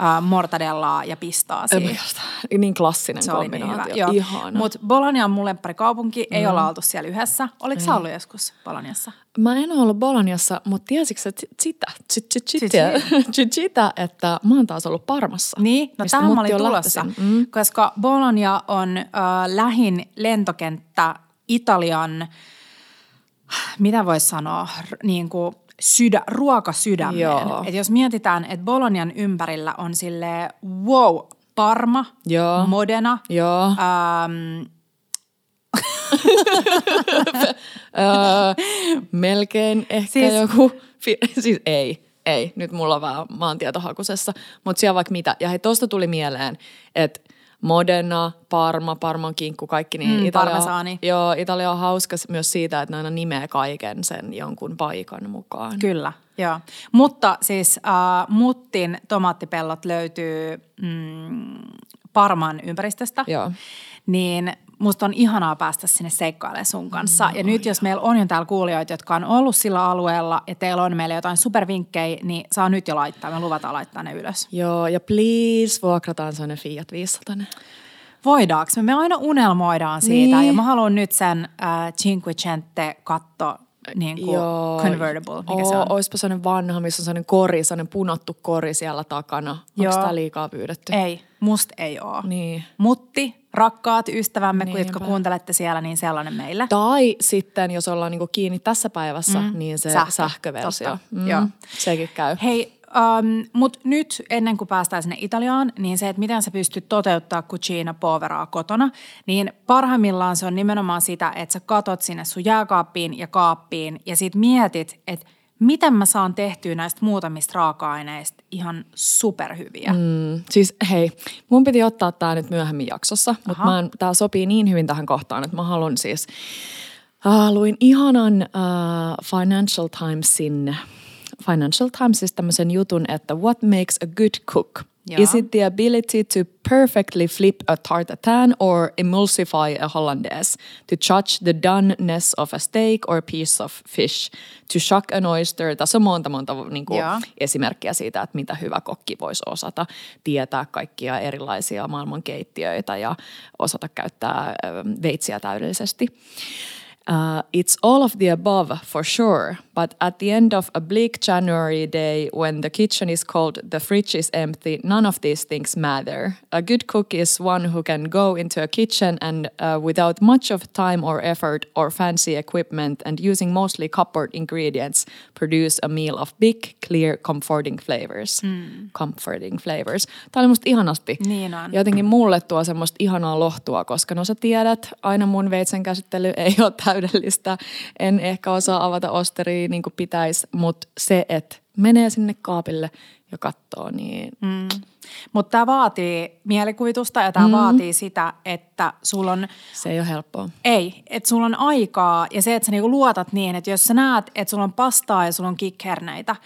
äh, mortadellaa ja pistaasia. Niin klassinen se kombinaatio. Oli niin hyvä. Mutta Bologna on mun lemppari ei mm. olla oltu siellä yhdessä. Oliko sä ollut joskus Bolognassa? Mä en ole ollut Bolognassa, mutta tiesitkö sä sitä, että mä oon taas ollut Parmassa? Niin, no tähän mä olin tulossa, mm. koska Bologna on äh, lähin lentokenttä Italian, mitä voisi sanoa, niin kuin sydä, ruokasydämeen. Et jos mietitään, että Bolonian ympärillä on sille wow, Parma, Joo. Modena, Joo. Ähm, öö, melkein ehkä siis, joku, siis ei, ei, nyt mulla on vähän maantietohakusessa, mutta siellä vaikka mitä. Ja hei, tosta tuli mieleen, että Modena, Parma, Parman kinkku, kaikki niin mm, Italia, joo, Italia on hauska myös siitä, että ne aina nimeää kaiken sen jonkun paikan mukaan. Kyllä, joo. Mutta siis äh, Muttin tomaattipellot löytyy mm, Parman ympäristöstä. Joo. Niin musta on ihanaa päästä sinne seikkailemaan sun kanssa. No, ja nyt jos meillä on jo täällä kuulijoita, jotka on ollut sillä alueella ja teillä on meille jotain supervinkkejä, niin saa nyt jo laittaa. Me luvataan laittaa ne ylös. Joo, ja please vuokrataan sellainen Fiat 500. Voidaanko me? Me aina unelmoidaan siitä niin. ja mä haluan nyt sen äh, Cinquecente katto niin kuin Joo. convertible, mikä Oo, se on? Oispa sellainen vanha, missä on sellainen kori, sellainen punottu kori siellä takana. Onko tämä liikaa pyydetty? Ei, must ei ole. Niin. Mutti, rakkaat ystävämme, Niinpä. jotka kuuntelette siellä, niin sellainen meillä. Tai sitten, jos ollaan niinku kiinni tässä päivässä, mm. niin se Sähkö. sähköversio. Mm. Joo. Sekin käy. Hei, Um, Mutta nyt ennen kuin päästään sinne Italiaan, niin se, että miten sä pystyt toteuttaa cucina poveraa kotona, niin parhaimmillaan se on nimenomaan sitä, että sä katot sinne sun jääkaappiin ja kaappiin ja sit mietit, että miten mä saan tehtyä näistä muutamista raaka-aineista ihan superhyviä. Mm, siis hei, mun piti ottaa tämä nyt myöhemmin jaksossa, mutta tämä sopii niin hyvin tähän kohtaan, että mä haluan siis, äh, luin ihanan uh, Financial Timesin Financial Timesista tämmöisen jutun, että what makes a good cook? Yeah. Is it the ability to perfectly flip a tartatan or emulsify a hollandaise? To judge the doneness of a steak or piece of fish? To shock an oyster? Tässä on monta monta niin kuin esimerkkiä siitä, että mitä hyvä kokki voisi osata. Tietää kaikkia erilaisia maailmankeittiöitä ja osata käyttää veitsiä täydellisesti. Uh, it's all of the above for sure, but at the end of a bleak January day when the kitchen is cold, the fridge is empty, none of these things matter. A good cook is one who can go into a kitchen and uh, without much of time or effort or fancy equipment and using mostly cupboard ingredients, produce a meal of big, clear, comforting flavors. Mm. Comforting flavors. Tämä oli musta ihanasti. Niin on. Jotenkin mulle tuo semmoista ihanaa lohtua, koska no sä tiedät, aina mun veitsen käsittely ei ole täydellistä. En ehkä osaa avata osteria niin kuin pitäisi, mutta se, että menee sinne kaapille ja katsoo, niin... Mm. Mutta tämä vaatii mielikuvitusta ja tämä mm. vaatii sitä, että sulla on... Se ei ole helppoa. Ei, että sulla on aikaa ja se, että sä niinku luotat niin, että jos sä näet, että sulla on pastaa ja sulla on kikherneitä,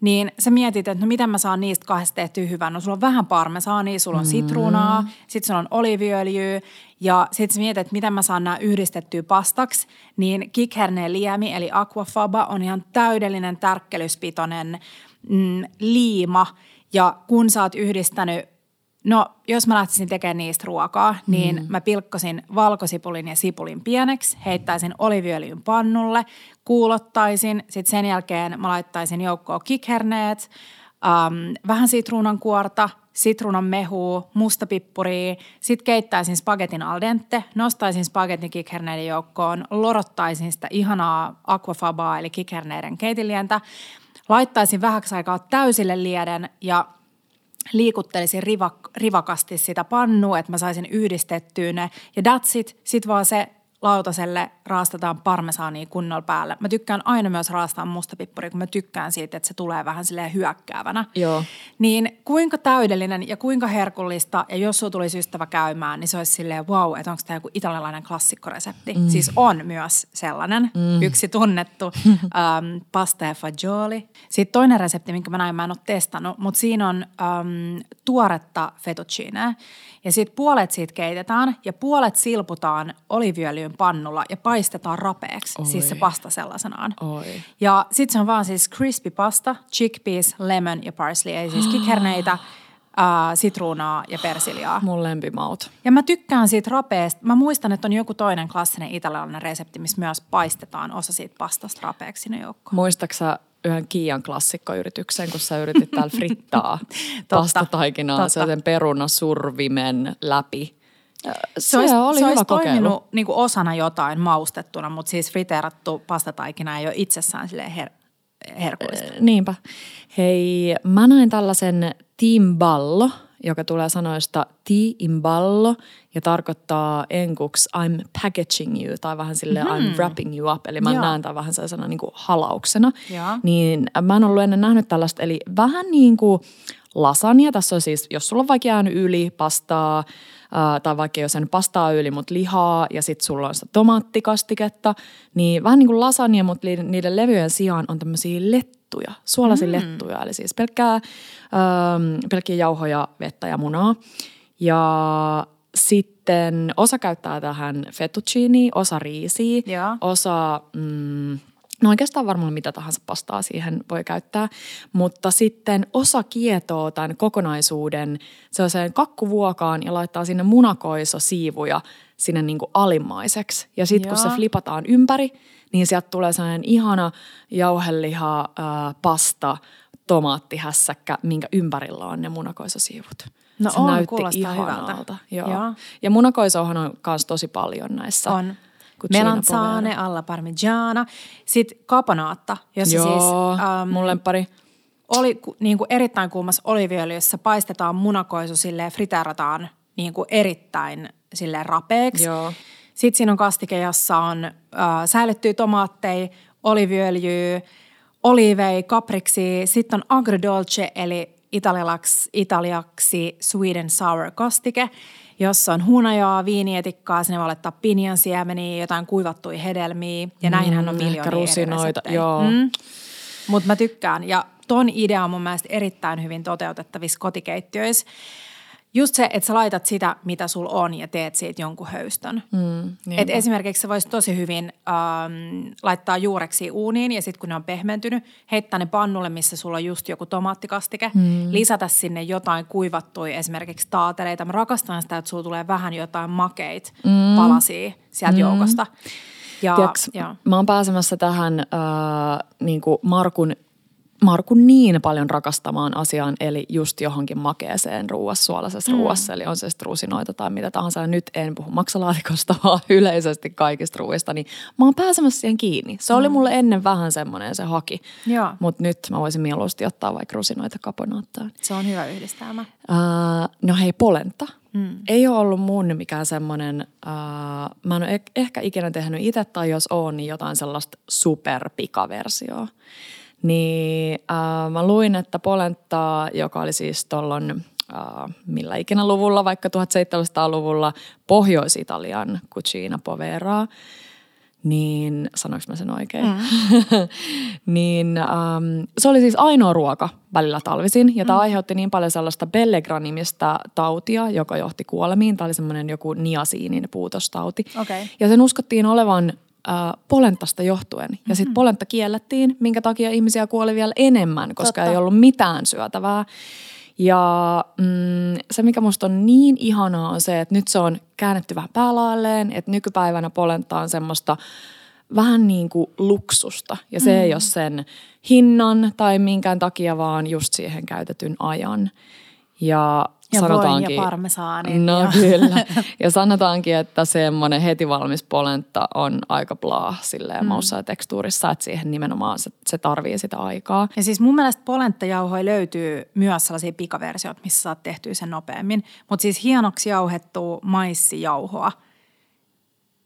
niin sä mietit, että no miten mä saan niistä kahdesta tehtyä hyvän. No sulla on vähän parmesaania, sulla on sitruunaa, mm. sitten sulla on oliviöljyä ja sitten sä mietit, että miten mä saan nämä yhdistettyä pastaksi. Niin kikherneen liemi eli aquafaba on ihan täydellinen tärkkelyspitoinen mm, liima. Ja kun sä oot yhdistänyt No, jos mä lähtisin tekemään niistä ruokaa, niin mm. mä pilkkosin valkosipulin ja sipulin pieneksi, heittäisin oliviöljyn pannulle, kuulottaisin, sitten sen jälkeen mä laittaisin joukkoon kikherneet, ähm, vähän sitruunan kuorta, sitruunan mehua, mustapippuria, sitten keittäisin spagetin al dente, nostaisin spagetin kikherneiden joukkoon, lorottaisin sitä ihanaa aquafabaa eli kikherneiden keitilientä, laittaisin vähäksi aikaa täysille lieden ja – liikuttelisin rivak, rivakasti sitä pannua, että mä saisin yhdistettyä ne. Ja that's it. Sitten vaan se lautaselle raastetaan parmesaania kunnolla päälle. Mä tykkään aina myös raastaa mustapippuria, kun mä tykkään siitä, että se tulee vähän silleen hyökkäävänä. Joo. Niin kuinka täydellinen ja kuinka herkullista, ja jos sulla tulisi ystävä käymään, niin se olisi silleen wow, että onko tämä joku italialainen klassikkoresepti. Mm. Siis on myös sellainen, mm. yksi tunnettu um, pasta ja fagioli. Sitten toinen resepti, minkä mä näin, mä en ole testannut, mutta siinä on um, tuoretta fettuccine. Ja sitten puolet siitä keitetään ja puolet silputaan oliviöljyn pannulla ja paistetaan rapeeksi, Oi. siis se pasta sellaisenaan. Oi. Ja sitten se on vaan siis crispy pasta, chickpeas, lemon ja parsley, ei siis kikherneitä, äh, sitruunaa ja persiliaa. Mun lempimaut. Ja mä tykkään siitä rapeesta. Mä muistan, että on joku toinen klassinen italialainen resepti, missä myös paistetaan osa siitä pastasta rapeeksi sinne joukkoon. Muistaaksä yhden Kiian klassikkoyrityksen, kun sä yritit täällä frittaa pastataikinaa sen perunasurvimen läpi. Se, se olisi, oli se hyvä olisi toiminut niin kuin osana jotain maustettuna, mutta siis friteerattu pastataikina ei ole itsessään her- herkullista. Niinpä. Hei, mä näin tällaisen Team Ballo – joka tulee sanoista ti imballo ja tarkoittaa enkuksi I'm packaging you tai vähän sille mm-hmm. I'm wrapping you up. Eli mä Joo. näen tämän vähän sellaisena niin kuin halauksena. Ja. Niin mä en ollut ennen nähnyt tällaista, eli vähän niin kuin lasagna. Tässä on siis, jos sulla on vaikka jäänyt yli pastaa, Uh, tai vaikka jos sen pastaa yli, mutta lihaa ja sitten sulla on sitä tomaattikastiketta, niin vähän niin kuin lasagna, mutta niiden levyjen sijaan on tämmöisiä let lettuja, suolaisia mm. lettuja, eli siis pelkkää, ähm, pelkkiä jauhoja, vettä ja munaa. Ja sitten osa käyttää tähän fettuccini, osa riisiä, ja. osa mm, No oikeastaan varmaan mitä tahansa pastaa siihen voi käyttää, mutta sitten osa kietoo tämän kokonaisuuden sellaiseen kakkuvuokaan ja laittaa sinne munakoiso-siivuja sinne niin kuin alimmaiseksi. Ja sitten kun se flipataan ympäri, niin sieltä tulee sellainen ihana jauheliha, äh, pasta, tomaattihässäkkä, minkä ympärillä on ne munakoisosiivut. No se on, näytti ihanalta. Joo. Joo. Ja munakoisohan on myös tosi paljon näissä. On. Melanzane alla parmigiana. Sitten kaponaatta, jossa Joo, siis... Um, mun lempari. Oli niin kuin erittäin kuumassa oliviöljyssä paistetaan munakoisu silleen friteerataan niin kuin erittäin silleen rapeeksi. Joo. Sitten siinä on kastike, jossa on äh, säilyttyä tomaatteja, oliviöljyä, olivei, kapriksi. Sitten on agrodolce eli italiaksi, italiaksi Sweden sour kastike, jossa on hunajaa, viinietikkaa, sinne voi laittaa pinjansiemeniä, jotain kuivattuja hedelmiä. Ja mm, näinhän on miljoonia rusinoita, joo. Mm. Mutta mä tykkään. Ja ton idea on mun mielestä erittäin hyvin toteutettavissa kotikeittiöissä. Just se, että sä laitat sitä, mitä sul on ja teet siitä jonkun höystön. Mm, Et esimerkiksi sä voisit tosi hyvin ähm, laittaa juureksi uuniin ja sitten kun ne on pehmentynyt, heittää ne pannulle, missä sulla on just joku tomaattikastike. Mm. Lisätä sinne jotain kuivattuja esimerkiksi taateleita. Mä rakastan sitä, että sulla tulee vähän jotain makeit mm. palasia sieltä mm. joukosta. Ja, Tiedätkö, ja. mä oon pääsemässä tähän äh, niin kuin Markun, Markun niin paljon rakastamaan asiaan, eli just johonkin makeeseen ruuassa, suolaisessa mm. ruuassa, eli on se sitten rusinoita tai mitä tahansa. Ja nyt en puhu maksalaatikosta, vaan yleisesti kaikista ruuista, niin mä oon pääsemässä siihen kiinni. Se oli mulle ennen vähän semmoinen se haki, mutta nyt mä voisin mieluusti ottaa vaikka rusinoita kaponaattaan. Se on hyvä yhdistelmä. Uh, no hei, polenta. Mm. Ei ole ollut mun mikään semmoinen, uh, mä en ole eh- ehkä ikinä tehnyt itse tai jos on, niin jotain sellaista superpikaversioa. Niin uh, mä luin, että polenta, joka oli siis tuolloin uh, millä ikinä luvulla, vaikka 1700-luvulla, Pohjois-Italian cucina povera, niin sanoinko mä sen oikein? Mm. niin um, se oli siis ainoa ruoka välillä talvisin ja tämä mm. aiheutti niin paljon sellaista Bellegra-nimistä tautia, joka johti kuolemiin. Tämä oli semmoinen joku niasiinin puutostauti. Okay. Ja sen uskottiin olevan äh, polentasta johtuen. Ja sitten polenta kiellettiin, minkä takia ihmisiä kuoli vielä enemmän, koska Totta. ei ollut mitään syötävää. Ja mm, se, mikä musta on niin ihanaa, on se, että nyt se on käännetty vähän päälailleen, että nykypäivänä polenta on semmoista vähän niin kuin luksusta. Ja se mm. ei ole sen hinnan tai minkään takia, vaan just siihen käytetyn ajan. Ja, Ja sanotaankin, ja parmesaanin. No ja. kyllä. Ja sanotaankin, että semmoinen heti valmis polenta on aika blah silleen mm. maussa ja tekstuurissa, että siihen nimenomaan se, se tarvii sitä aikaa. Ja siis mun mielestä polenttajauhoja löytyy myös sellaisia pikaversioita, missä saat tehtyä sen nopeammin. Mutta siis hienoksi jauhettua maissijauhoa.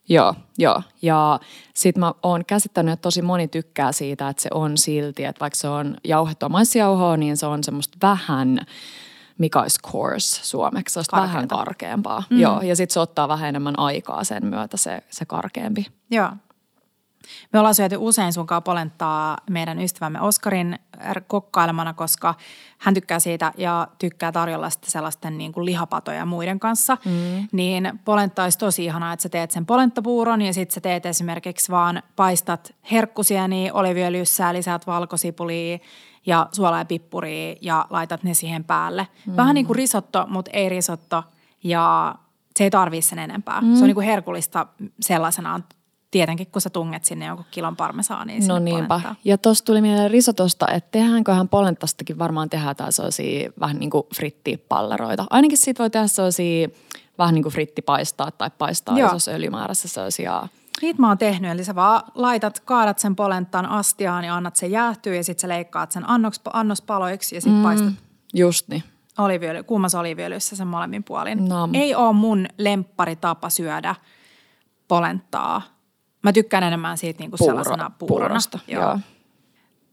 Joo, joo. Ja sit mä oon käsittänyt, että tosi moni tykkää siitä, että se on silti, että vaikka se on jauhettua maissijauhoa, niin se on semmoista vähän, mikä olisi coarse suomeksi, se vähän Karkeata. karkeampaa. Mm. Joo, ja sitten se ottaa vähän enemmän aikaa sen myötä se, se karkeampi. Joo. Me ollaan syöty usein sunkaan polenttaa meidän ystävämme Oskarin kokkailemana, koska hän tykkää siitä ja tykkää tarjolla sitten sellaisten niin kuin lihapatoja muiden kanssa. Mm. Niin polenta olisi tosi ihanaa, että sä teet sen polenttapuuron ja sitten sä teet esimerkiksi vaan paistat herkkusieniä oliviöljyssä, lisäät valkosipulia ja suolaa ja pippuria ja laitat ne siihen päälle. Mm. Vähän niin kuin risotto, mutta ei risotto ja se ei tarvii sen enempää. Mm. Se on niin kuin herkullista sellaisenaan Tietenkin, kun sä tunget sinne jonkun kilon parmesaania sinne No niinpä. polenttaan. Ja tuosta tuli mieleen risotosta, että tehdäänköhän polentastakin varmaan tehdään jotain sellaisia vähän niin kuin frittipalleroita. Ainakin siitä voi tehdä sellaisia vähän niin kuin frittipaistaa tai paistaa Joo. isossa öljymäärässä sellaisia. Niitä mä oon tehnyt, eli sä vaan laitat, kaadat sen polenttaan astiaan ja annat sen jäähtyä ja sitten sä leikkaat sen annoks, annospaloiksi ja sitten mm. paistat Just niin. oliviöljy, kuumassa oliviöljyssä sen molemmin puolin. Nam. Ei ole mun lempparitapa syödä polenttaa. Mä tykkään enemmän siitä niinku Puuro- sellaisena puurona. puurosta, joo.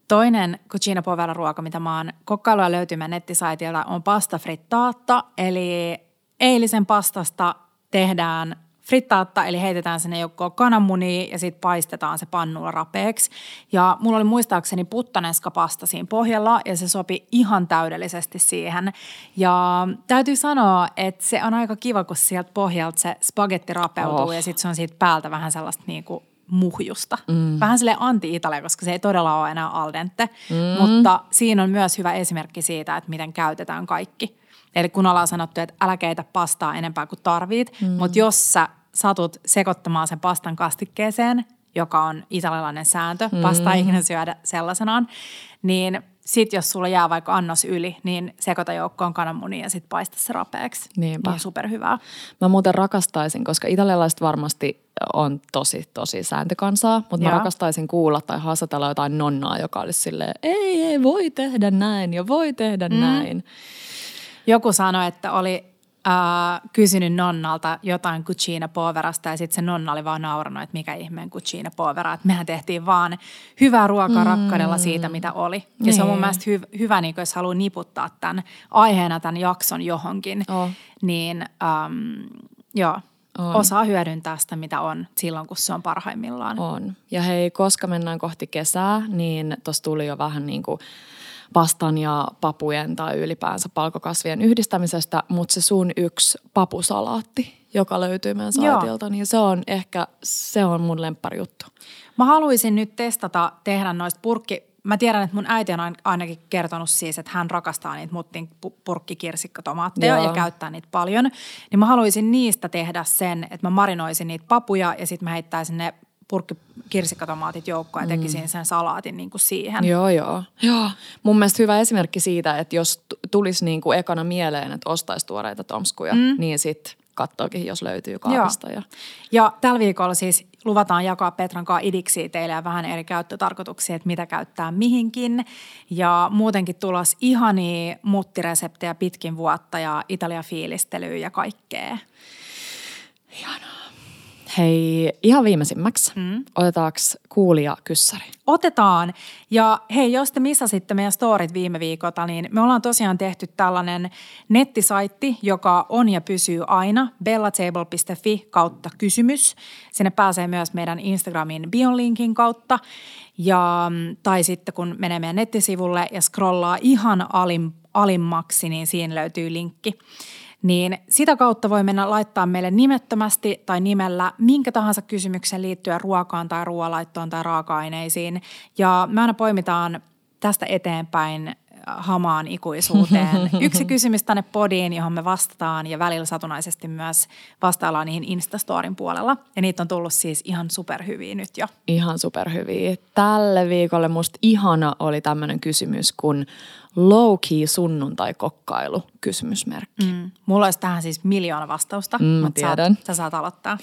Toinen cucina povera ruoka, mitä mä oon kokkailua löytymään nettisaitilta, on pasta frittaatta. Eli eilisen pastasta tehdään frittaatta, eli heitetään sinne joukkoon kananmunia ja sitten paistetaan se pannulla rapeeksi. Ja mulla oli muistaakseni puttaneska pasta siinä pohjalla ja se sopi ihan täydellisesti siihen. Ja täytyy sanoa, että se on aika kiva, kun sieltä pohjalta se spagetti rapeutuu Oh. ja sitten se on siitä päältä vähän sellaista niinku muhjusta. Mm. Vähän sille anti-Italia, koska se ei todella ole enää al dente, mm. mutta siinä on myös hyvä esimerkki siitä, että miten käytetään kaikki. Eli kun ollaan sanottu, että älä keitä pastaa enempää kuin tarvit, mm. mutta jos sä satut sekoittamaan sen pastan kastikkeeseen, joka on italialainen sääntö, mm. pasta ei ikinä syödä sellaisenaan, niin sit jos sulla jää vaikka annos yli, niin sekoita joukkoon kananmunia ja sit paista se rapeaksi. Niinpä. Niin superhyvää. Mä muuten rakastaisin, koska italialaiset varmasti on tosi, tosi sääntökansaa, mutta mä Joo. rakastaisin kuulla tai haastatella jotain nonnaa, joka olisi silleen, ei, ei, voi tehdä näin ja voi tehdä mm. näin. Joku sanoi, että oli äh, kysynyt nonnalta jotain cucina poverasta ja sitten se nonna oli vaan naurannut, että mikä ihmeen cucina povera. Että mehän tehtiin vaan hyvää ruokaa mm. rakkaudella siitä, mitä oli. Ja se on mun Niin. mielestä hy- hyvä, niin jos haluaa niputtaa tämän aiheena tämän jakson johonkin, Oh. niin ähm, joo, On. osaa hyödyntää sitä, mitä on silloin, kun se on parhaimmillaan. On. Ja hei, koska mennään kohti kesää, niin tuossa tuli jo vähän niin kuin pastan ja papujen tai ylipäänsä palkokasvien yhdistämisestä, mutta se sun yksi papusalaatti, joka löytyy meidän Joo. saitilta, niin se on ehkä, se on mun lempparijuttu. Mä haluaisin nyt testata tehdä noista purkki... Mä tiedän, että mun äiti on ain- ainakin kertonut siis, että hän rakastaa niitä muttin pu- purkkikirsikkatomaatteja Joo. ja käyttää niitä paljon. Niin mä haluaisin niistä tehdä sen, että mä marinoisin niitä papuja ja sitten mä heittäisin ne purkki kirsikkatomaatit joukkoon ja tekisin sen salaatin niin kuin siihen. Joo, joo. joo. Mun mielestä hyvä esimerkki siitä, että jos tulisi niin kuin ekana mieleen, että ostaisi tuoreita tomskuja, mm. niin sitten katsoakin, jos löytyy kaapista. Ja... ja tällä viikolla siis luvataan jakaa Petran kanssa idiksi teille ja vähän eri käyttötarkoituksia, että mitä käyttää mihinkin. Ja muutenkin tulos ihania muttireseptejä pitkin vuotta ja Italia-fiilistelyä ja kaikkea. Ihanaa. Hei, ihan viimeisimmäksi, mm. otetaanko kuulija kyssäri? Otetaan. Ja hei, jos te missasitte meidän storit viime viikolta, niin me ollaan tosiaan tehty tällainen nettisaitti, joka on ja pysyy aina, bellatable.fi kautta kysymys. Sinne pääsee myös meidän Instagramin biolinkin kautta. Ja, tai sitten kun menee meidän nettisivulle ja scrollaa ihan alim, alimmaksi, niin siinä löytyy linkki niin sitä kautta voi mennä laittaa meille nimettömästi tai nimellä minkä tahansa kysymyksen liittyen ruokaan tai ruoalaittoon tai raaka-aineisiin. Ja me aina poimitaan tästä eteenpäin hamaan ikuisuuteen. Yksi kysymys tänne podiin, johon me vastataan ja välillä satunnaisesti myös vastaillaan niihin Instastorin puolella. Ja niitä on tullut siis ihan superhyviä nyt jo. Ihan superhyviä. Tälle viikolle musta ihana oli tämmöinen kysymys, kun low-key sunnuntai-kokkailu kysymysmerkki. Mm. Mulla olisi tähän siis miljoona vastausta, mm, mutta tiedän. Sä, sä saat aloittaa.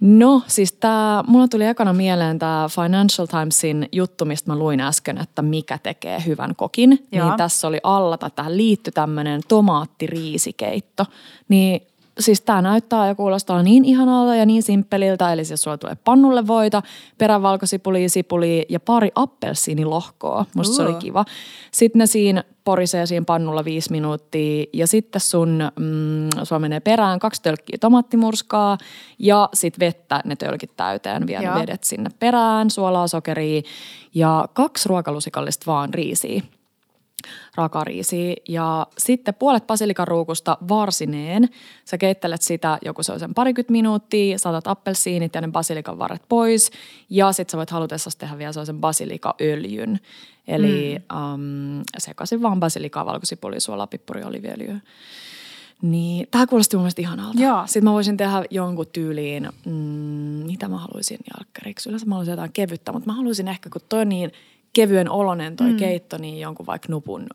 No siis tää, mulla tuli ekana mieleen tämä Financial Timesin juttu, mistä mä luin äsken, että mikä tekee hyvän kokin. Joo. Niin tässä oli alla, tai tähän liittyi tämmöinen tomaattiriisikeitto. Niin siis tämä näyttää ja kuulostaa niin ihanalta ja niin simppeliltä, eli siis sulla tulee pannulle voita, perävalkosipuli, sipuli ja pari appelsiinilohkoa. Musta uh. se oli kiva. Sitten ne siinä porisee siinä pannulla viisi minuuttia ja sitten sun, mm, sulla menee perään kaksi tölkkiä tomaattimurskaa ja sitten vettä ne tölkit täyteen, vielä vedet sinne perään, suolaa, sokeria ja kaksi ruokalusikallista vaan riisiä rakariisiä. Ja sitten puolet basilikaruukusta varsineen. Sä keittelet sitä joku se on sen parikymmentä minuuttia, saatat appelsiinit ja ne basilikan varret pois. Ja sitten sä voit halutessa tehdä vielä sellaisen basilikaöljyn. Eli mm. um, sekaisin vaan basilikaa, valkosipuli, suolaa, pippuri, oliviöljyä. Niin, tämä kuulosti mun mielestä ihanalta. Joo. Sitten mä voisin tehdä jonkun tyyliin, mm, mitä mä haluaisin jälkkäriksi. Yleensä mä haluaisin jotain kevyttä, mutta mä haluaisin ehkä, kun toi on niin kevyen olonen toi mm. keitto, niin jonkun vaikka nupun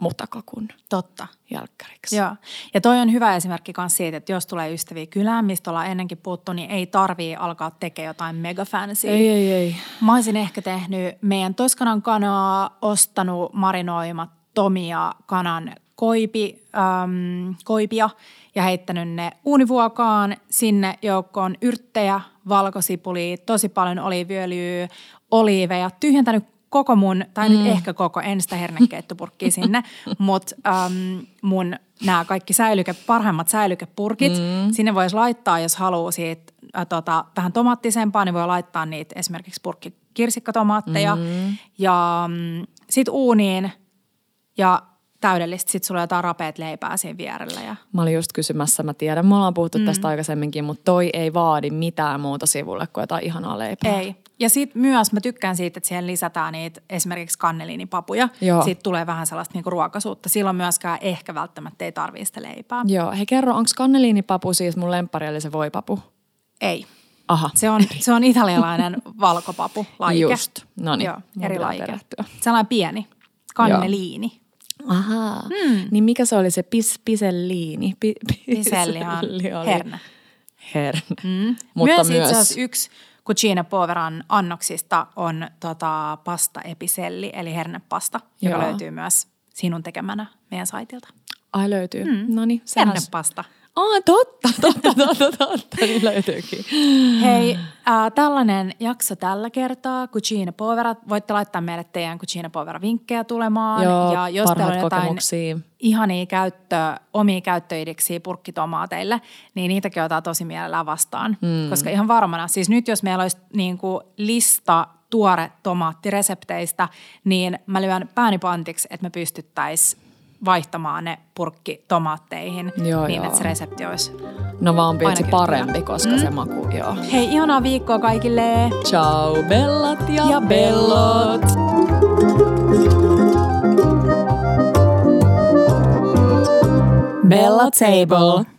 mutakakun Totta. jälkkäriksi. Joo. Ja toi on hyvä esimerkki myös siitä, että jos tulee ystäviä kylään, mistä ollaan ennenkin puhuttu, niin ei tarvii alkaa tekemään jotain mega fancy. Ei, ei, ei. Mä olisin ehkä tehnyt meidän Toskanan kanaa, ostanut marinoimattomia kanan koipi, äm, koipia ja heittänyt ne uunivuokaan. Sinne joukkoon yrttejä, valkosipuli, tosi paljon oliiviöljyä, oliiveja, tyhjentänyt koko mun, tai mm. nyt ehkä koko, en sitä hernekeittopurkkiä sinne, mutta um, mun nämä kaikki säilyke, parhaimmat säilykepurkit, mm. sinne voisi laittaa, jos haluaa siitä äh, tota, vähän tomaattisempaa, niin voi laittaa niitä esimerkiksi purkki kirsikkatomaatteja mm. ja um, sitten uuniin ja täydellistä. Sitten sulla on jotain rapeat leipää siinä vierellä. Ja... Mä olin just kysymässä, mä tiedän, me ollaan puhuttu mm. tästä aikaisemminkin, mutta toi ei vaadi mitään muuta sivulle kuin jotain ihanaa leipää. Ei. Ja sitten myös mä tykkään siitä, että siihen lisätään niitä esimerkiksi kanneliinipapuja. Joo. Sitten tulee vähän sellaista niinku ruokasuutta. Silloin myöskään ehkä välttämättä ei tarvitse sitä leipää. Joo. Hei kerro, onko kanneliinipapu siis mun lemppari eli se voipapu? Ei. Aha. Se on, se on italialainen valkopapu laike. Just. No niin. Joo, eri laike. Sellainen pieni. Kanneliini. Joo. Ahaa. Hmm. Niin mikä se oli se pis, piselliini? Pi, piselli on herne. Herne. Mm. Mutta myös, myös yksi Cucina Poveran annoksista on tota, pasta episelli, eli hernepasta, joka Joo. löytyy myös sinun tekemänä meidän saitilta. Ai löytyy. Mm. No niin, Hernepasta. Aa, totta, totta, totta, totta, niin löytyykin. Hei, äh, tällainen jakso tällä kertaa, Cucina Povera. Voitte laittaa meille teidän Cucina Povera-vinkkejä tulemaan. Joo, ja jos teillä on jotain ihania käyttö, omia käyttöidiksiä purkkitomaateille, niin niitäkin otetaan tosi mielellään vastaan. Mm. Koska ihan varmana, siis nyt jos meillä olisi niin kuin lista tuore tomaattiresepteistä, niin mä lyön pääni pantiksi, että me pystyttäisiin vaihtamaan ne purkki tomaatteihin joo, niin, joo. että se resepti olisi No vaan se parempi, koska mm. se maku, joo. Hei, ihanaa viikkoa kaikille. Ciao bellat ja, ja bellot. Bella Table.